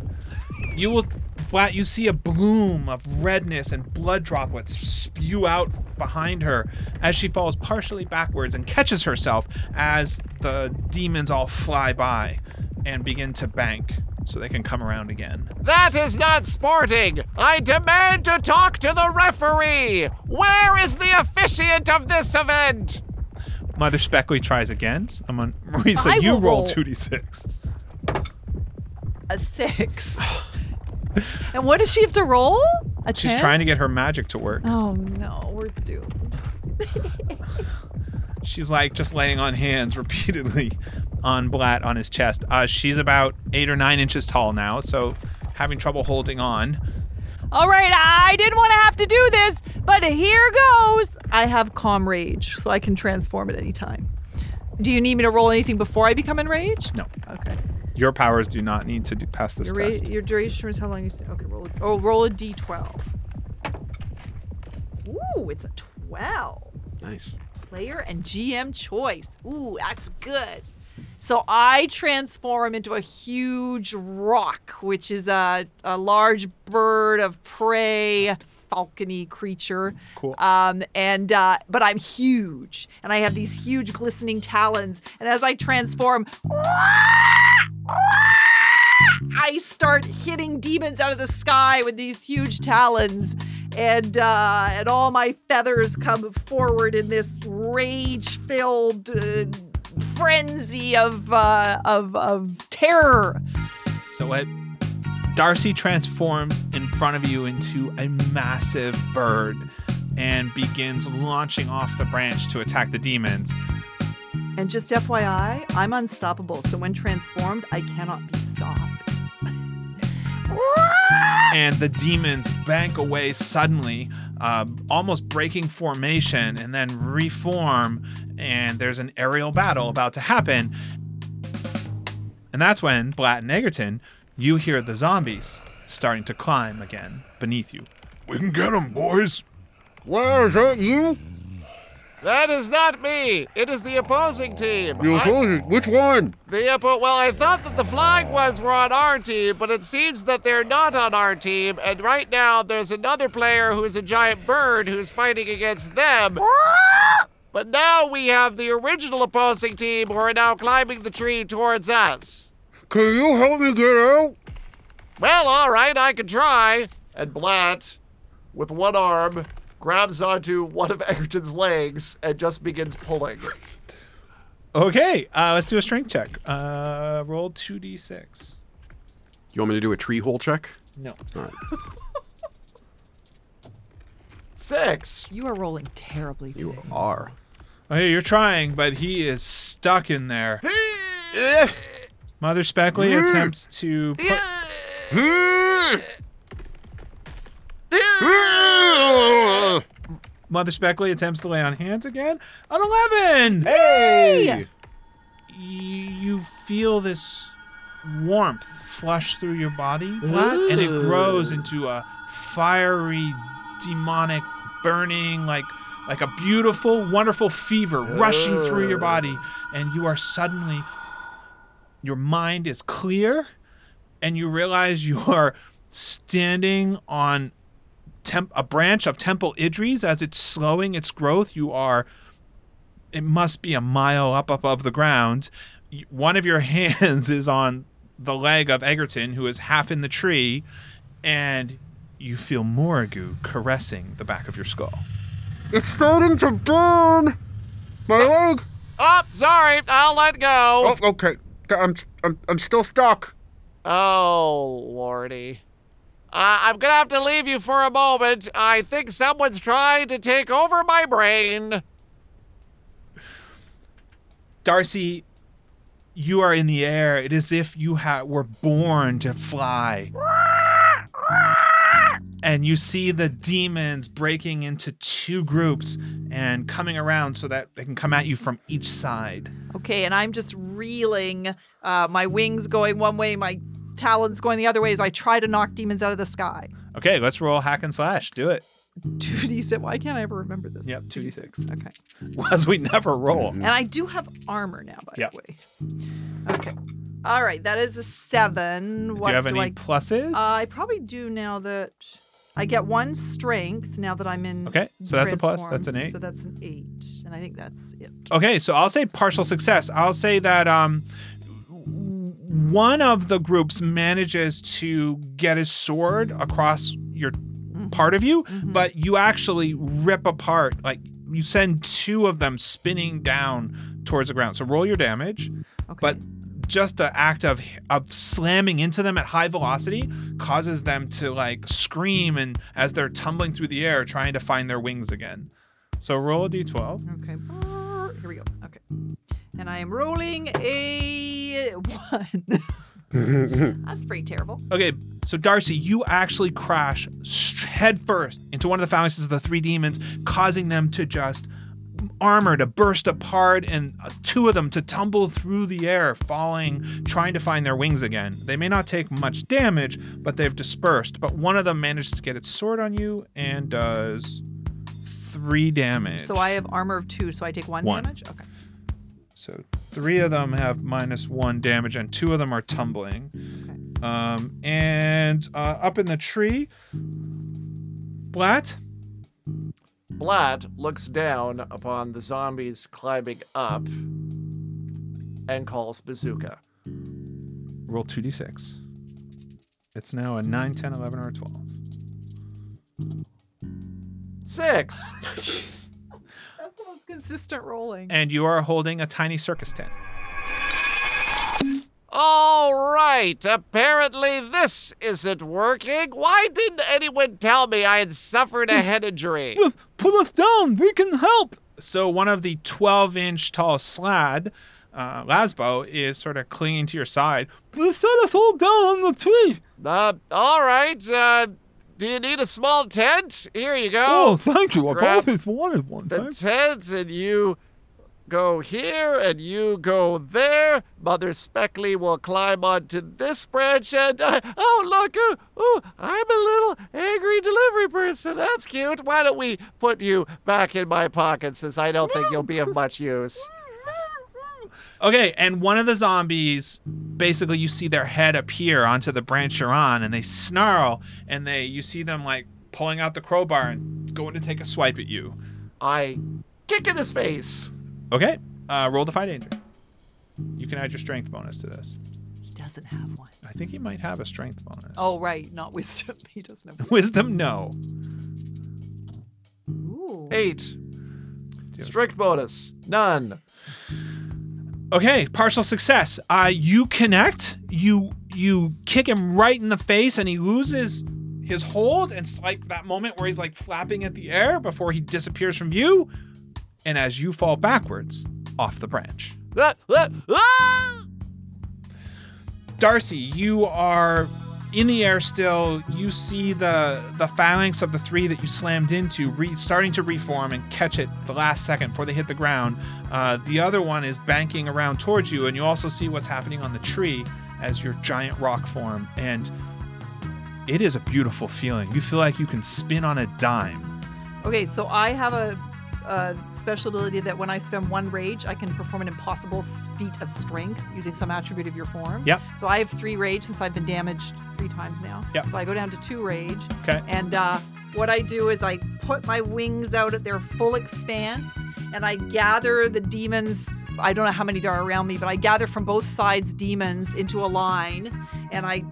Speaker 5: You will, Blatt, you see a bloom of redness and blood droplets spew out behind her as she falls partially backwards and catches herself as the demons all fly by and begin to bank so they can come around again.
Speaker 4: That is not sporting. I demand to talk to the referee. Where is the officiant of this event?
Speaker 5: Mother Speckley tries again. I'm on Marisa,
Speaker 3: I
Speaker 5: you roll
Speaker 3: roll.
Speaker 5: 2d6.
Speaker 3: A six. and what does she have to roll? A
Speaker 5: She's
Speaker 3: 10?
Speaker 5: trying to get her magic to work.
Speaker 3: Oh no, we're doomed.
Speaker 5: She's like just laying on hands repeatedly on Blatt on his chest. Uh, she's about eight or nine inches tall now, so having trouble holding on.
Speaker 3: All right, I didn't want to have to do this, but here goes. I have calm rage, so I can transform at any time. Do you need me to roll anything before I become enraged?
Speaker 5: No,
Speaker 3: Okay.
Speaker 5: Your powers do not need to do, pass this
Speaker 3: Your, ra-
Speaker 5: test.
Speaker 3: your duration is how long you stay. Okay, roll. A, oh, roll a d12. Ooh, it's a 12.
Speaker 7: Nice.
Speaker 3: Player and GM choice. Ooh, that's good. So I transform into a huge roc, which is a, a large bird of prey, falcony creature.
Speaker 5: Cool.
Speaker 3: Um, and uh, but I'm huge, and I have these huge glistening talons. And as I transform, I start hitting demons out of the sky with these huge talons, and uh, and all my feathers come forward in this rage-filled uh, frenzy of, uh, of of terror.
Speaker 5: So what? Darcy transforms in front of you into a massive bird and begins launching off the branch to attack the demons.
Speaker 3: And just FYI, I'm unstoppable. So when transformed, I cannot be stopped.
Speaker 5: and the demons bank away suddenly, uh, almost breaking formation, and then reform. And there's an aerial battle about to happen. And that's when, Blatt and Egerton, you hear the zombies starting to climb again beneath you.
Speaker 8: We can get him, boys.
Speaker 6: Wow, is that you?
Speaker 4: That is not me. It is the opposing team.
Speaker 6: You
Speaker 4: I-
Speaker 6: told you. Which one?
Speaker 4: the oppo- well, I thought that the flying ones were on our team, but it seems that they're not on our team. And right now, there's another player who's a giant bird who's fighting against them. But now we have the original opposing team who are now climbing the tree towards us.
Speaker 6: Can you help me get out?
Speaker 4: Well, all right, I can try. And Blatt, with one arm, grabs onto one of Egerton's legs and just begins pulling.
Speaker 5: Okay, uh, let's do a strength check. Uh, roll 2d6.
Speaker 7: You want me to do a tree hole check?
Speaker 5: No.
Speaker 7: All right.
Speaker 4: Six.
Speaker 3: You are rolling terribly.
Speaker 7: You
Speaker 3: today.
Speaker 7: are.
Speaker 5: Okay, you're trying, but he is stuck in there. Mother Speckley mm. attempts to put, mm. Mm. Mother Speckley attempts to lay on hands again. An 11!
Speaker 7: Hey!
Speaker 5: You feel this warmth flush through your body, and it grows into a fiery, demonic, burning, like like a beautiful, wonderful fever rushing through your body, and you are suddenly your mind is clear, and you realize you are standing on temp- a branch of Temple Idris as it's slowing its growth. You are, it must be a mile up above the ground. One of your hands is on the leg of Egerton, who is half in the tree, and you feel Morrigu caressing the back of your skull.
Speaker 6: It's starting to burn. My leg.
Speaker 4: Oh, sorry. I'll let go.
Speaker 6: Oh, okay. I'm, I'm, I'm still stuck.
Speaker 4: Oh, lordy. Uh, I'm gonna have to leave you for a moment. I think someone's trying to take over my brain.
Speaker 5: Darcy, you are in the air. It is if you ha- were born to fly. And you see the demons breaking into two groups and coming around so that they can come at you from each side.
Speaker 3: Okay, and I'm just reeling, uh, my wings going one way, my talons going the other way as I try to knock demons out of the sky.
Speaker 5: Okay, let's roll hack and slash. Do it.
Speaker 3: 2d6. Why can't I ever remember this?
Speaker 5: Yep, 2d6.
Speaker 3: Okay.
Speaker 5: Was we never roll.
Speaker 3: And I do have armor now, by
Speaker 5: Yep.
Speaker 3: the way. Okay. All right, that is a seven. What
Speaker 5: do you have any
Speaker 3: I?
Speaker 5: pluses?
Speaker 3: I probably do now that I get one strength now that I'm in.
Speaker 5: Okay, so that's a plus. That's an eight.
Speaker 3: So that's an eight, and I think that's it.
Speaker 5: Okay, so I'll say partial success. I'll say that um one of the groups manages to get his sword across your part of you, but you actually rip apart like you send two of them spinning down towards the ground. So roll your damage.
Speaker 3: Okay.
Speaker 5: But just the act of of slamming into them at high velocity causes them to like scream and as they're tumbling through the air trying to find their wings again. So roll a d12.
Speaker 3: Okay. Here we go. Okay. And I am rolling a one. That's pretty terrible.
Speaker 5: Okay, so Darcy, you actually crash headfirst into one of the phalanxes of the three demons, causing them to just armor to burst apart and uh, two of them to tumble through the air, falling, trying to find their wings again. They may not take much damage, but they've dispersed. But one of them manages to get its sword on you and does three damage.
Speaker 3: So I have armor of two, so I take one,
Speaker 5: One.
Speaker 3: damage. Okay.
Speaker 5: So three of them have minus one damage, and two of them are tumbling. Um, and uh, up in the tree, Blatt.
Speaker 4: Blatt looks down upon the zombies climbing up and calls Bazooka.
Speaker 5: Roll 2d6. It's now a 9, 10, 11, or a 12.
Speaker 4: Six.
Speaker 3: That's the most consistent rolling.
Speaker 5: And you are holding a tiny circus tent.
Speaker 4: All right. Apparently, this isn't working. Why didn't anyone tell me I had suffered a head injury?
Speaker 5: Pull us down. We can help. So one of the 12 inch tall slod, uh, Lasbo, is sort of clinging to your side. Let's set us all down on the tree.
Speaker 4: Uh, all right. Uh, do you need a small tent? Here you go.
Speaker 8: Oh, thank you. I've
Speaker 4: Grab
Speaker 8: always wanted one.
Speaker 4: the
Speaker 8: Thanks.
Speaker 4: tent, and you go here, and you go there. Mother Speckley will climb onto this branch, and uh, oh look, uh, oh, I'm a little angry delivery person. That's cute. Why don't we put you back in my pocket, since I don't think you'll be of much use.
Speaker 5: Okay, and one of the zombies, basically, you see their head appear onto the branch you're on, and they snarl, and they you see them like pulling out the crowbar and going to take a swipe at you.
Speaker 4: I kick in his face.
Speaker 5: Okay, uh, roll defy danger. You can add your strength bonus to this.
Speaker 3: He doesn't have one.
Speaker 5: I think he might have a strength bonus.
Speaker 3: Oh, right. Not wisdom. He doesn't have
Speaker 5: Wisdom, no.
Speaker 3: Ooh.
Speaker 4: Eight. Strict bonus. None.
Speaker 5: Okay, partial success. Uh, you connect. You you kick him right in the face, and he loses his hold. And it's like that moment where he's like flapping at the air before he disappears from view. And as you fall backwards off the branch,
Speaker 4: Ah, ah, ah!
Speaker 5: Darcy, you are in the air still. You see the the phalanx of the three that you slammed into re- starting to reform and catch it the last second before they hit the ground. Uh, the other one is banking around towards you, and you also see what's happening on the tree as your giant roc form. And it is a beautiful feeling. You feel like you can spin on a dime.
Speaker 3: Okay, so I have a, a special ability that when I spend one rage, I can perform an impossible feat of strength using some attribute of your form.
Speaker 5: Yep.
Speaker 3: So I have three rage since I've been damaged three times now.
Speaker 5: Yep.
Speaker 3: So I go down to two rage.
Speaker 5: Okay.
Speaker 3: And uh, what I do is I put my wings out at their full expanse and I gather the demons I don't know how many there are around me, but I gather from both sides demons into a line and I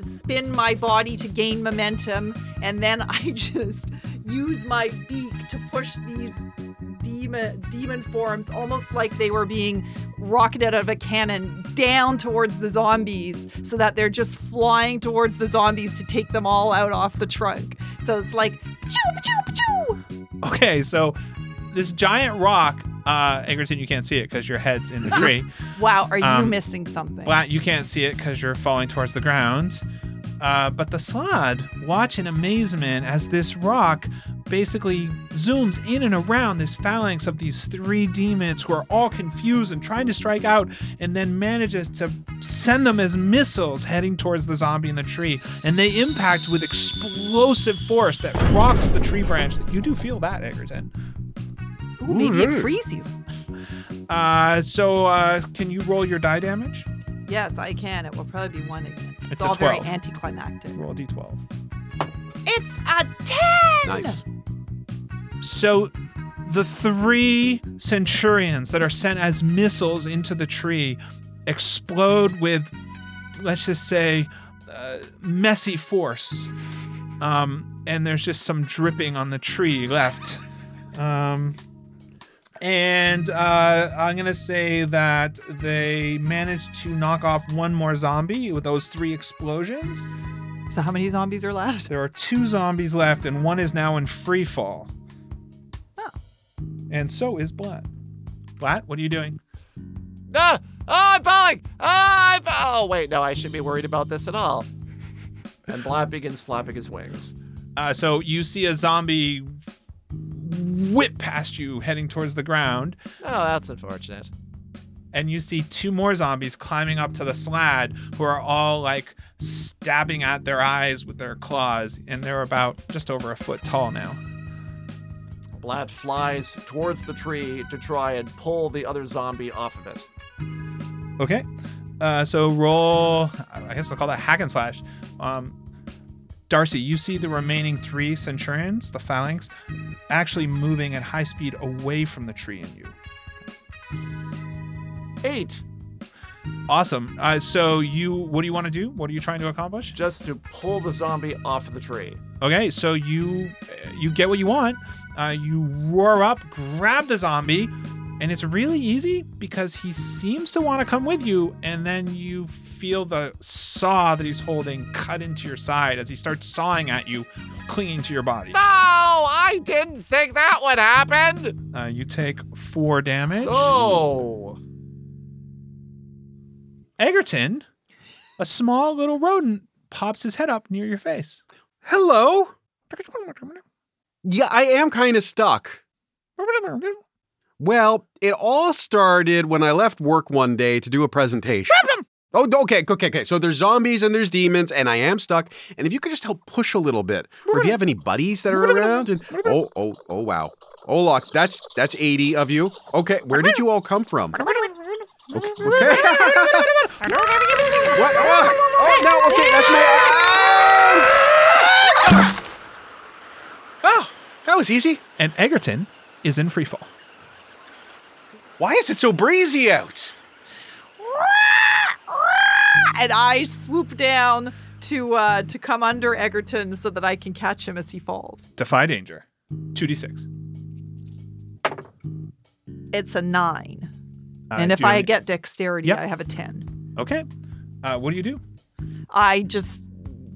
Speaker 3: spin my body to gain momentum and then I just use my beak to push these demon demon forms almost like they were being rocketed out of a cannon down towards the zombies so that they're just flying towards the zombies to take them all out off the trunk. So it's like choo choo choo.
Speaker 5: Okay, so this giant roc, uh, Egerton, you can't see it because your head's in the tree.
Speaker 3: Wow, are you
Speaker 5: Um,
Speaker 3: missing something?
Speaker 5: Blatt, you can't see it because you're falling towards the ground. Uh, but the slod watch in amazement as this roc basically zooms in and around this phalanx of these three demons who are all confused and trying to strike out, and then manages to send them as missiles heading towards the zombie in the tree. And they impact with explosive force that rocks the tree branch. That you do feel that, Egerton.
Speaker 3: Ooh, maybe it frees you.
Speaker 5: Uh, so uh, can you roll your die damage?
Speaker 3: Yes, I can. It will probably be one again. It's,
Speaker 5: It's a
Speaker 3: all very anticlimactic.
Speaker 5: Roll a d12.
Speaker 3: It's a 10!
Speaker 7: Nice.
Speaker 5: So the three centurions that are sent as missiles into the tree explode with, let's just say, uh, messy force. Um, and there's just some dripping on the tree left. Um, and uh, I'm going to say that they managed to knock off one more zombie with those three explosions.
Speaker 3: So, how many zombies are left?
Speaker 5: There are two zombies left, and one is now in free fall.
Speaker 3: Oh.
Speaker 5: And so is Blatt. Blatt, what are you doing?
Speaker 4: Ah, oh, I'm falling. Ah, I'm oh, wait, no, I shouldn't be worried about this at all. And Blatt begins flapping his wings.
Speaker 5: Uh, so you see a zombie whip past you heading towards the ground,
Speaker 4: Oh, that's unfortunate.
Speaker 5: and you see two more zombies climbing up to the slod who are all like stabbing at their eyes with their claws, and they're about just over a foot tall now.
Speaker 4: Blatt flies towards the tree to try and pull the other zombie off of it.
Speaker 5: Okay. Uh, so roll. I guess I'll call that hack and slash. Um, Darcy, you see the remaining three centurions, the phalanx, actually moving at high speed away from the tree and you.
Speaker 4: Eight,
Speaker 5: Awesome. Uh, so you, what do you want to do? What are you trying to accomplish?
Speaker 4: just to pull the zombie off the tree.
Speaker 5: Okay, so you you get what you want. Uh, you roar up, grab the zombie, and it's really easy because he seems to want to come with you. And then you feel the saw that he's holding cut into your side as he starts sawing at you, clinging to your body.
Speaker 4: No, I didn't think that would happen.
Speaker 5: Uh, you take four damage.
Speaker 4: Oh,
Speaker 5: Egerton, a small little rodent pops his head up near your face.
Speaker 7: Hello. Yeah, I am kind of stuck. Well, it all started when I left work one day to do a presentation. Oh, okay, okay, okay. So there's zombies and there's demons, and I am stuck. And if you could just help push a little bit, or if you have any buddies that are around, and oh, oh, oh, wow, oh, look, that's that's 80 of you. Okay, where did you all come from? Okay. okay. what? Oh, oh, no, okay, that's my. Ah! Oh, that was easy.
Speaker 5: And Egerton is in free fall.
Speaker 7: Why is it so breezy out?
Speaker 3: And I swoop down to uh, to come under Egerton so that I can catch him as he falls.
Speaker 5: Defy danger. 2d6.
Speaker 3: It's a nine.
Speaker 5: Uh,
Speaker 3: and
Speaker 5: do
Speaker 3: if
Speaker 5: you
Speaker 3: I get dexterity,
Speaker 5: Yep.
Speaker 3: I have a 10.
Speaker 5: Okay. Uh, what do you do?
Speaker 3: I just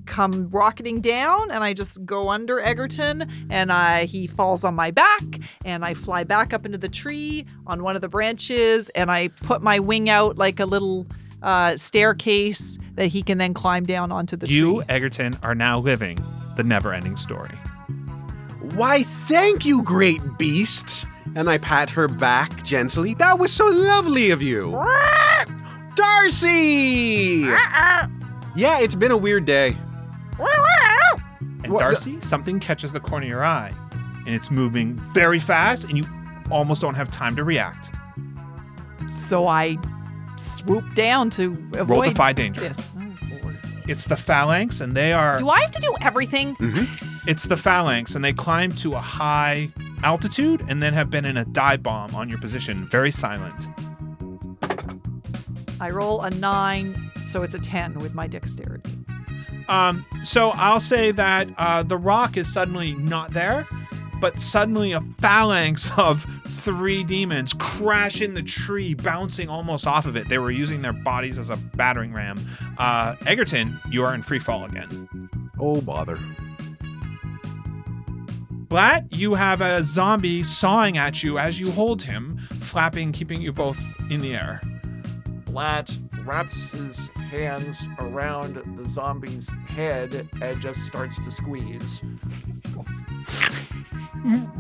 Speaker 3: come rocketing down and I just go under Egerton and I he falls on my back and I fly back up into the tree on one of the branches and I put my wing out like a little uh, staircase that he can then climb down onto the
Speaker 5: you,
Speaker 3: tree.
Speaker 5: Egerton, are now living the never ending story.
Speaker 7: Why, thank you, great beasts. And I pat her back gently. That was so lovely of you. Darcy! Yeah, it's been a weird day.
Speaker 5: And
Speaker 7: What-
Speaker 5: Darcy, something catches the corner of your eye, and it's moving very fast, and you almost don't have time to react.
Speaker 3: So I swoop down to avoid
Speaker 5: Roll defy danger.
Speaker 3: this. Oh,
Speaker 5: It's the phalanx, and they are.
Speaker 3: Do I have to do everything? Mm-hmm.
Speaker 5: It's the phalanx, and they climb to a high altitude, and then have been in a dive bomb on your position, very silent.
Speaker 3: I roll a nine, so it's a 10 with my dexterity.
Speaker 5: Um, so I'll say that uh, the roc is suddenly not there, but suddenly a phalanx of three demons crash in the tree, bouncing almost off of it. They were using their bodies as a battering ram. Uh, Egerton, you are in free fall again.
Speaker 7: Oh, bother.
Speaker 5: Blatt, you have a zombie sawing at you as you hold him, flapping, keeping you both in the air.
Speaker 10: Blatt wraps his hands around the zombie's head and just starts to squeeze.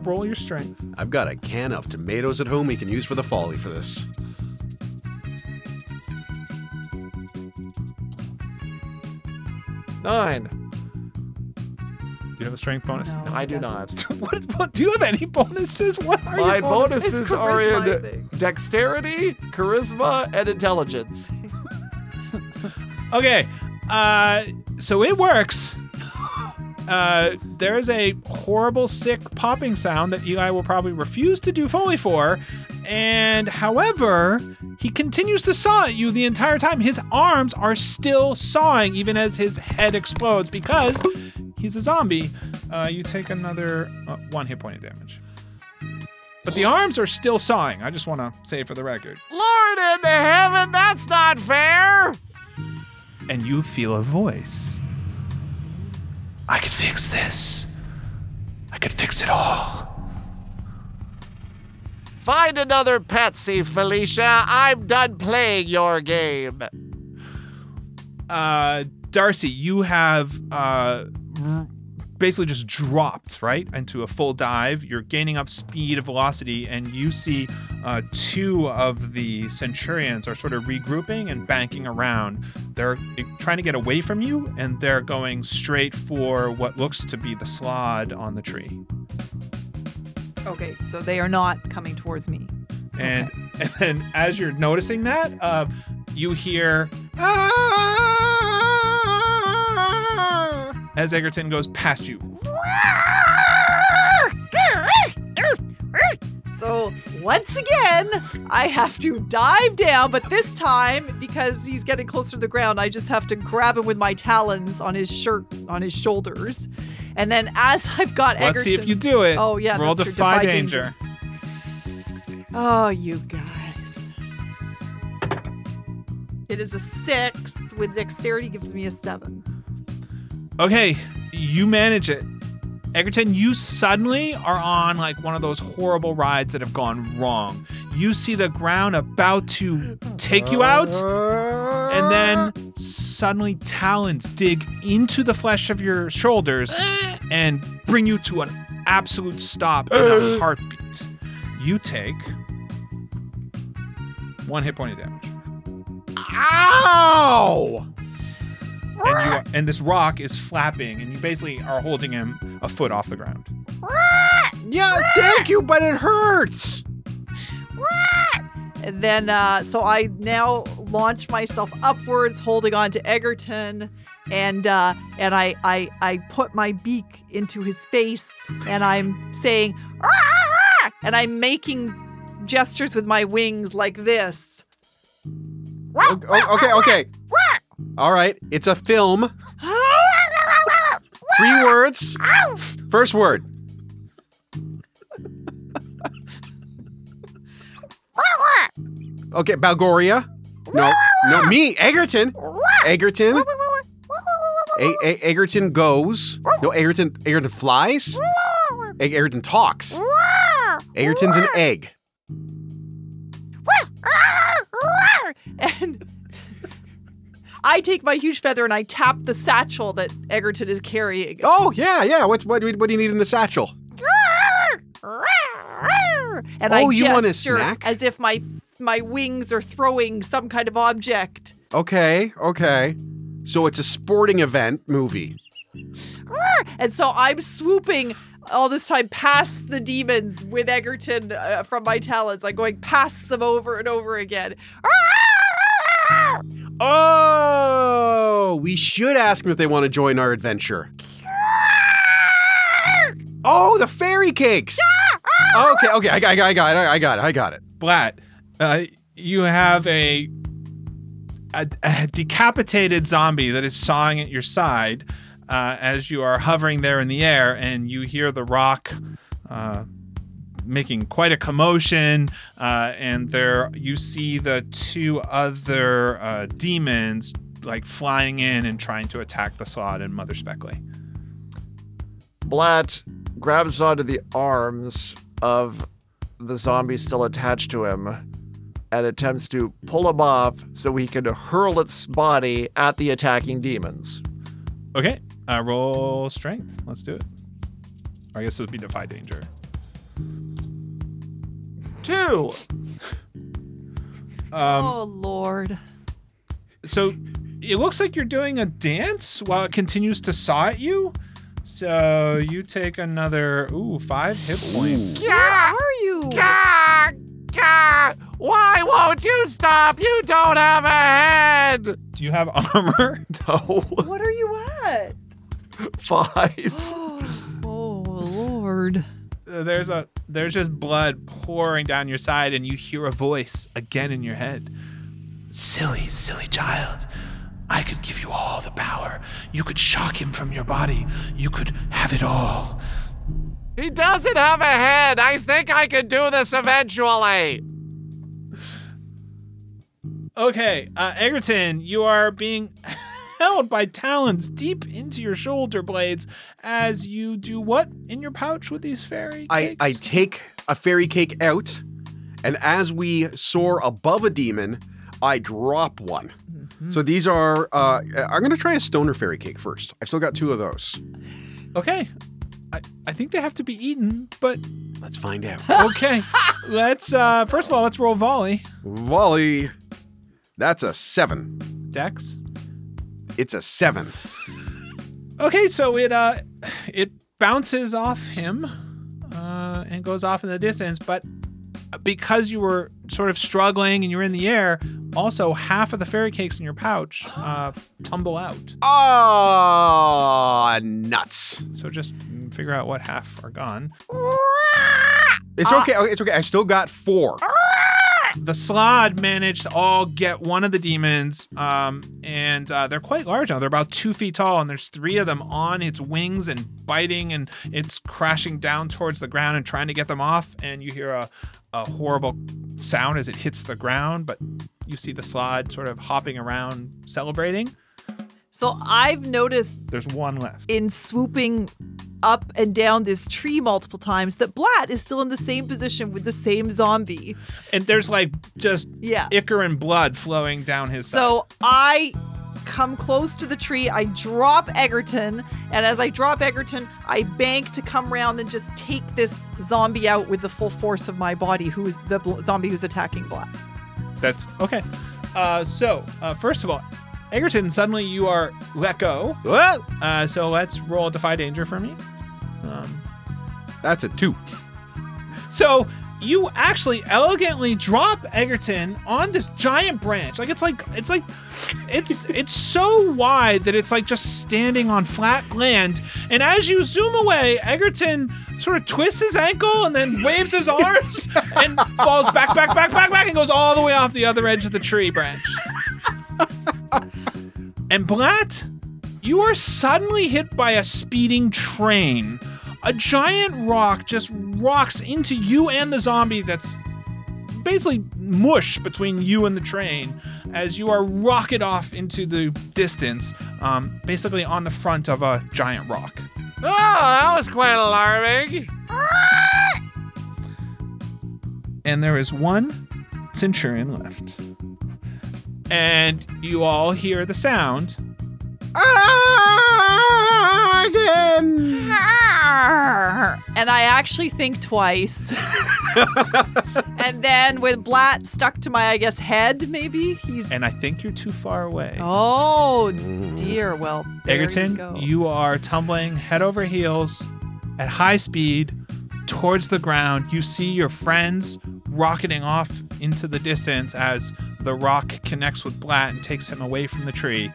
Speaker 5: Roll your strength.
Speaker 7: I've got a can of tomatoes at home we can use for the Foley for this.
Speaker 10: Nine.
Speaker 5: Do you have a strength bonus?
Speaker 3: No,
Speaker 10: I do
Speaker 3: doesn't.
Speaker 5: What, what? Do you have any bonuses? What are
Speaker 10: My
Speaker 5: your bonuses?
Speaker 10: bonuses are in dexterity, charisma, and intelligence.
Speaker 5: Okay, uh, so it works. Uh, there is a horrible, sick popping sound that Eli will probably refuse to do Foley for. And however, he continues to saw at you the entire time. His arms are still sawing, even as his head explodes, because he's a zombie. Uh, you take another uh, one hit point of damage. But the arms are still sawing. I just want to say it for the record.
Speaker 4: Lord in the heaven, that's not fair!
Speaker 5: And you feel a voice. I could fix this. I could fix it all.
Speaker 4: Find another Patsy, Felicia. I'm done playing your game.
Speaker 5: uh, Darcy, you have uh, r- basically just dropped right into a full dive. You're gaining up speed and velocity, and you see uh, two of the Centurions are sort of regrouping and banking around. They're trying to get away from you, and they're going straight for what looks to be the slod on the tree.
Speaker 3: Okay, so they are not coming towards me.
Speaker 5: And and then as you're noticing that, uh, you hear as Egerton goes past you.
Speaker 3: So once again, I have to dive down, but this time, because he's getting closer to the ground, I just have to grab him with my talons on his shirt, on his shoulders. And then as I've got
Speaker 5: Let's see if you do it.
Speaker 3: Oh, yeah,
Speaker 5: Roll defy
Speaker 3: Defy
Speaker 5: danger.
Speaker 3: Oh, you guys. It is a six with dexterity gives me a seven.
Speaker 5: Okay, you manage it. Egerton, you suddenly are on like one of those horrible rides that have gone wrong. You see the ground about to take you out, and then suddenly talons dig into the flesh of your shoulders and bring you to an absolute stop in a heartbeat. You take one hit point of damage.
Speaker 4: Ow!
Speaker 5: And you and this roc is flapping, and you basically are holding him a foot off the ground.
Speaker 7: Yeah, thank you, but it hurts.
Speaker 3: And then, uh, so I now launch myself upwards, holding on to Egerton, and uh, and I, I I put my beak into his face, and I'm saying, "Ah, ah, ah," and I'm making gestures with my wings like this.
Speaker 7: O- o- okay, okay. All right, it's a film. Three words. First word. Okay, Balgoria. No, no, me, Egerton. Egerton. A- A- Egerton goes. No, Egerton. Egerton flies. E- Egerton talks. Egerton's an egg.
Speaker 3: And I take my huge feather and I tap the satchel that Egerton is carrying.
Speaker 7: Oh yeah, yeah. What what what do you need in the satchel?
Speaker 3: And
Speaker 7: Oh,
Speaker 3: I
Speaker 7: you want a snack?
Speaker 3: as if my my wings are throwing some kind of object.
Speaker 7: Okay, okay. So it's a sporting event movie.
Speaker 3: And so I'm swooping all this time past the demons with Egerton uh, from my talons. I'm going past them over and over again.
Speaker 7: Oh, we should ask them if they want to join our adventure. Oh, the fairy cakes. Okay, okay, I got, I got, I got it, I got it, I got it.
Speaker 5: Blatt, uh, you have a a, a decapitated zombie that is sawing at your side uh, as you are hovering there in the air, and you hear the roc. Uh, making quite a commotion uh, and there you see the two other uh, demons like flying in and trying to attack the slod and mother speckley
Speaker 10: Blatt grabs onto the arms of the zombie still attached to him and attempts to pull him off so he can hurl its body at the attacking demons.
Speaker 5: okay uh, roll strength. Let's do it. I guess it would be defy danger
Speaker 10: Two.
Speaker 5: um,
Speaker 3: oh Lord.
Speaker 5: so it looks like you're doing a dance while it continues to saw at you. So you take another ooh five hit points.
Speaker 3: Where are you?
Speaker 4: Gah! Gah! Why won't you stop? You don't have a head!
Speaker 5: Do you have armor?
Speaker 10: No.
Speaker 3: What are you at?
Speaker 10: Five.
Speaker 3: oh Lord.
Speaker 5: There's a there's just blood pouring down your side, and you hear a voice again in your head. Silly, silly child. I could give you all the power. You could shock him from your body. You could have it all.
Speaker 4: He doesn't have a head. I think I can do this eventually.
Speaker 5: Okay, uh, Egerton, you are being held by talons deep into your shoulder blades as you do what in your pouch with these fairy
Speaker 7: I. I take a fairy cake out, and as we soar above a demon, I drop one.
Speaker 5: Mm-hmm.
Speaker 7: So these are. Uh, I'm gonna try a stoner fairy cake first. I've still got two of those.
Speaker 5: okay. I, I think they have to be eaten, but
Speaker 7: Let's find out.
Speaker 5: okay. let's uh first of all let's roll volley.
Speaker 7: Volley. That's a seven.
Speaker 5: Dex.
Speaker 7: It's a seven.
Speaker 5: Okay, so it uh it bounces off him uh and goes off in the distance, but because you were sort of struggling and you're in the air, also half of the fairy cakes in your pouch uh tumble out.
Speaker 7: Ah, nuts.
Speaker 5: So just figure out what half are gone.
Speaker 7: It's okay. okay, It's okay. I still got four.
Speaker 5: The Slod managed to all get one of the demons, um, and uh, they're quite large now. They're about two feet tall, and there's three of them on its wings and biting, and it's crashing down towards the ground and trying to get them off. And you hear a, a horrible sound as it hits the ground, but you see the Slod sort of hopping around, celebrating.
Speaker 3: So I've noticed
Speaker 5: There's one left.
Speaker 3: in swooping up and down this tree multiple times that Blatt is still in the same position with the same zombie.
Speaker 5: And there's like just
Speaker 3: Yeah.
Speaker 5: ichor and blood flowing down his side.
Speaker 3: So I come close to the tree, I drop Egerton, and as I drop Egerton, I bank to come around and just take this zombie out with the full force of my body, who is the bl- zombie who's attacking Blatt.
Speaker 5: That's okay. Uh, so, uh, first of all, Egerton, suddenly you are let go.
Speaker 7: What?
Speaker 5: Uh, so let's roll Defy Danger for me. Um,
Speaker 7: That's a two.
Speaker 5: so you actually elegantly drop Egerton on this giant branch. Like it's like it's like it's it's so wide that it's like just standing on flat land. And as you zoom away, Egerton sort of twists his ankle and then waves his arms and falls back, back, back, back, back, and goes all the way off the other edge of the tree branch. And Blatt, you are suddenly hit by a speeding train. A giant rock just rocks into you and the zombie that's basically mush between you and the train as you are rocket off into the distance, um, basically on the front of a giant roc.
Speaker 4: Oh, that was quite alarming.
Speaker 5: And there is one centurion left. And you all hear the sound
Speaker 7: again.
Speaker 3: And I actually think twice. and then with Blatt stuck to my, I guess, head, maybe he's.
Speaker 5: and I think you're too far away.
Speaker 3: Oh dear. Well, there
Speaker 5: Egerton,
Speaker 3: you go.
Speaker 5: you are tumbling head over heels at high speed towards the ground. You see your friends rocketing off into the distance as the roc connects with Blatt and takes him away from the tree.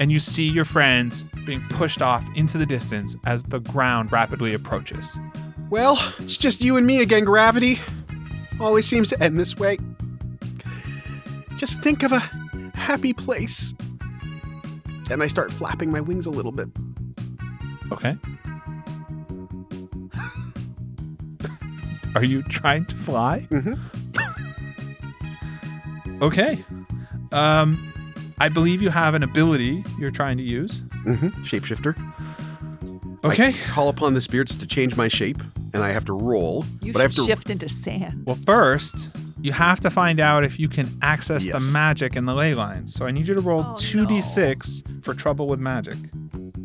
Speaker 5: And you see your friends being pushed off into the distance as the ground rapidly approaches.
Speaker 7: Well, it's just you and me again, Gravity. Always seems to end this way. Just think of a happy place. And I start flapping my wings a little bit.
Speaker 5: Okay. Are you trying to fly?
Speaker 7: Mhm.
Speaker 5: Okay. Um, I believe you have an ability you're trying to use.
Speaker 7: Mm-hmm. Shapeshifter.
Speaker 5: Okay.
Speaker 7: I call upon the spirits to change my shape, and I have to roll.
Speaker 3: You
Speaker 7: but I have to
Speaker 3: shift into sand.
Speaker 5: Well, first, you have to find out if you can access the magic in the ley lines. So I need you to roll
Speaker 3: Oh,
Speaker 5: 2d6 for trouble with magic.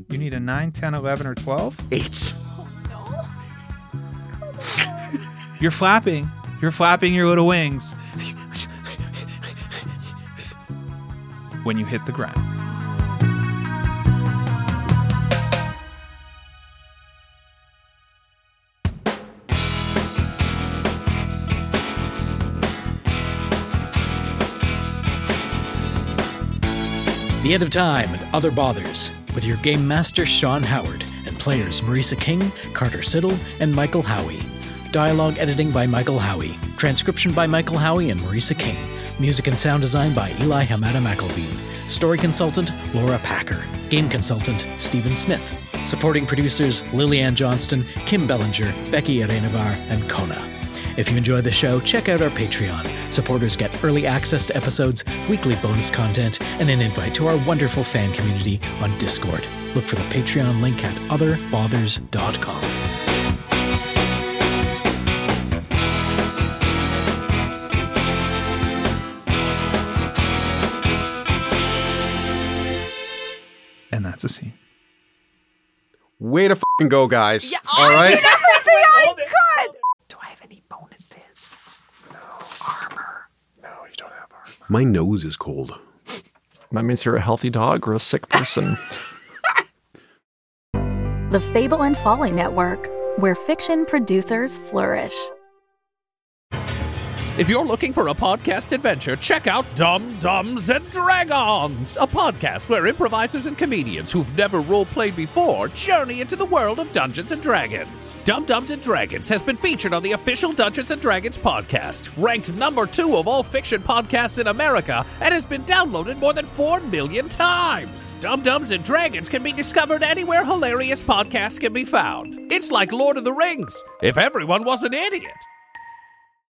Speaker 5: You need a 9, 10, 11, or 12.
Speaker 7: eight.
Speaker 5: You're flapping. You're flapping your little wings. When you hit the ground.
Speaker 2: The End of Time and Other Bothers, with your game master Sean Howard and players Marisa King, Carter Siddall, and Michael Howie. Dialogue editing by Michael Howie. Transcription by Michael Howie and Marisa King. Music and sound design by Eli Hamada McIlveen. Story consultant Laura Packer. Game consultant Stephen Smith. Supporting producers Lillian Johnston, Kim Bellinger, Becky Arenavar, and Kona. If you enjoy the show, check out our Patreon. Supporters get early access to episodes, weekly bonus content, and an invite to our wonderful fan community on Discord. Look for the Patreon link at otherbothers.com.
Speaker 5: that's a scene.
Speaker 7: Way to fing go, guys.
Speaker 3: Yeah,
Speaker 7: All oh,
Speaker 3: I
Speaker 7: right.
Speaker 3: did everything I could. Do I have any bonuses?
Speaker 7: My nose is cold.
Speaker 10: That means you're a healthy dog or a sick person.
Speaker 1: The Fable and Folly Network, where fiction producers flourish.
Speaker 11: If you're looking for a podcast adventure, check out Dum Dums and Dragons, a podcast where improvisers and comedians who've never role-played before journey into the world of Dungeons and Dragons. Dum Dums and Dragons has been featured on the official Dungeons and Dragons podcast, ranked number two of all fiction podcasts in America, and has been downloaded more than 4 million times. Dum Dums and Dragons can be discovered anywhere hilarious podcasts can be found. It's like Lord of the Rings, if everyone was an idiot.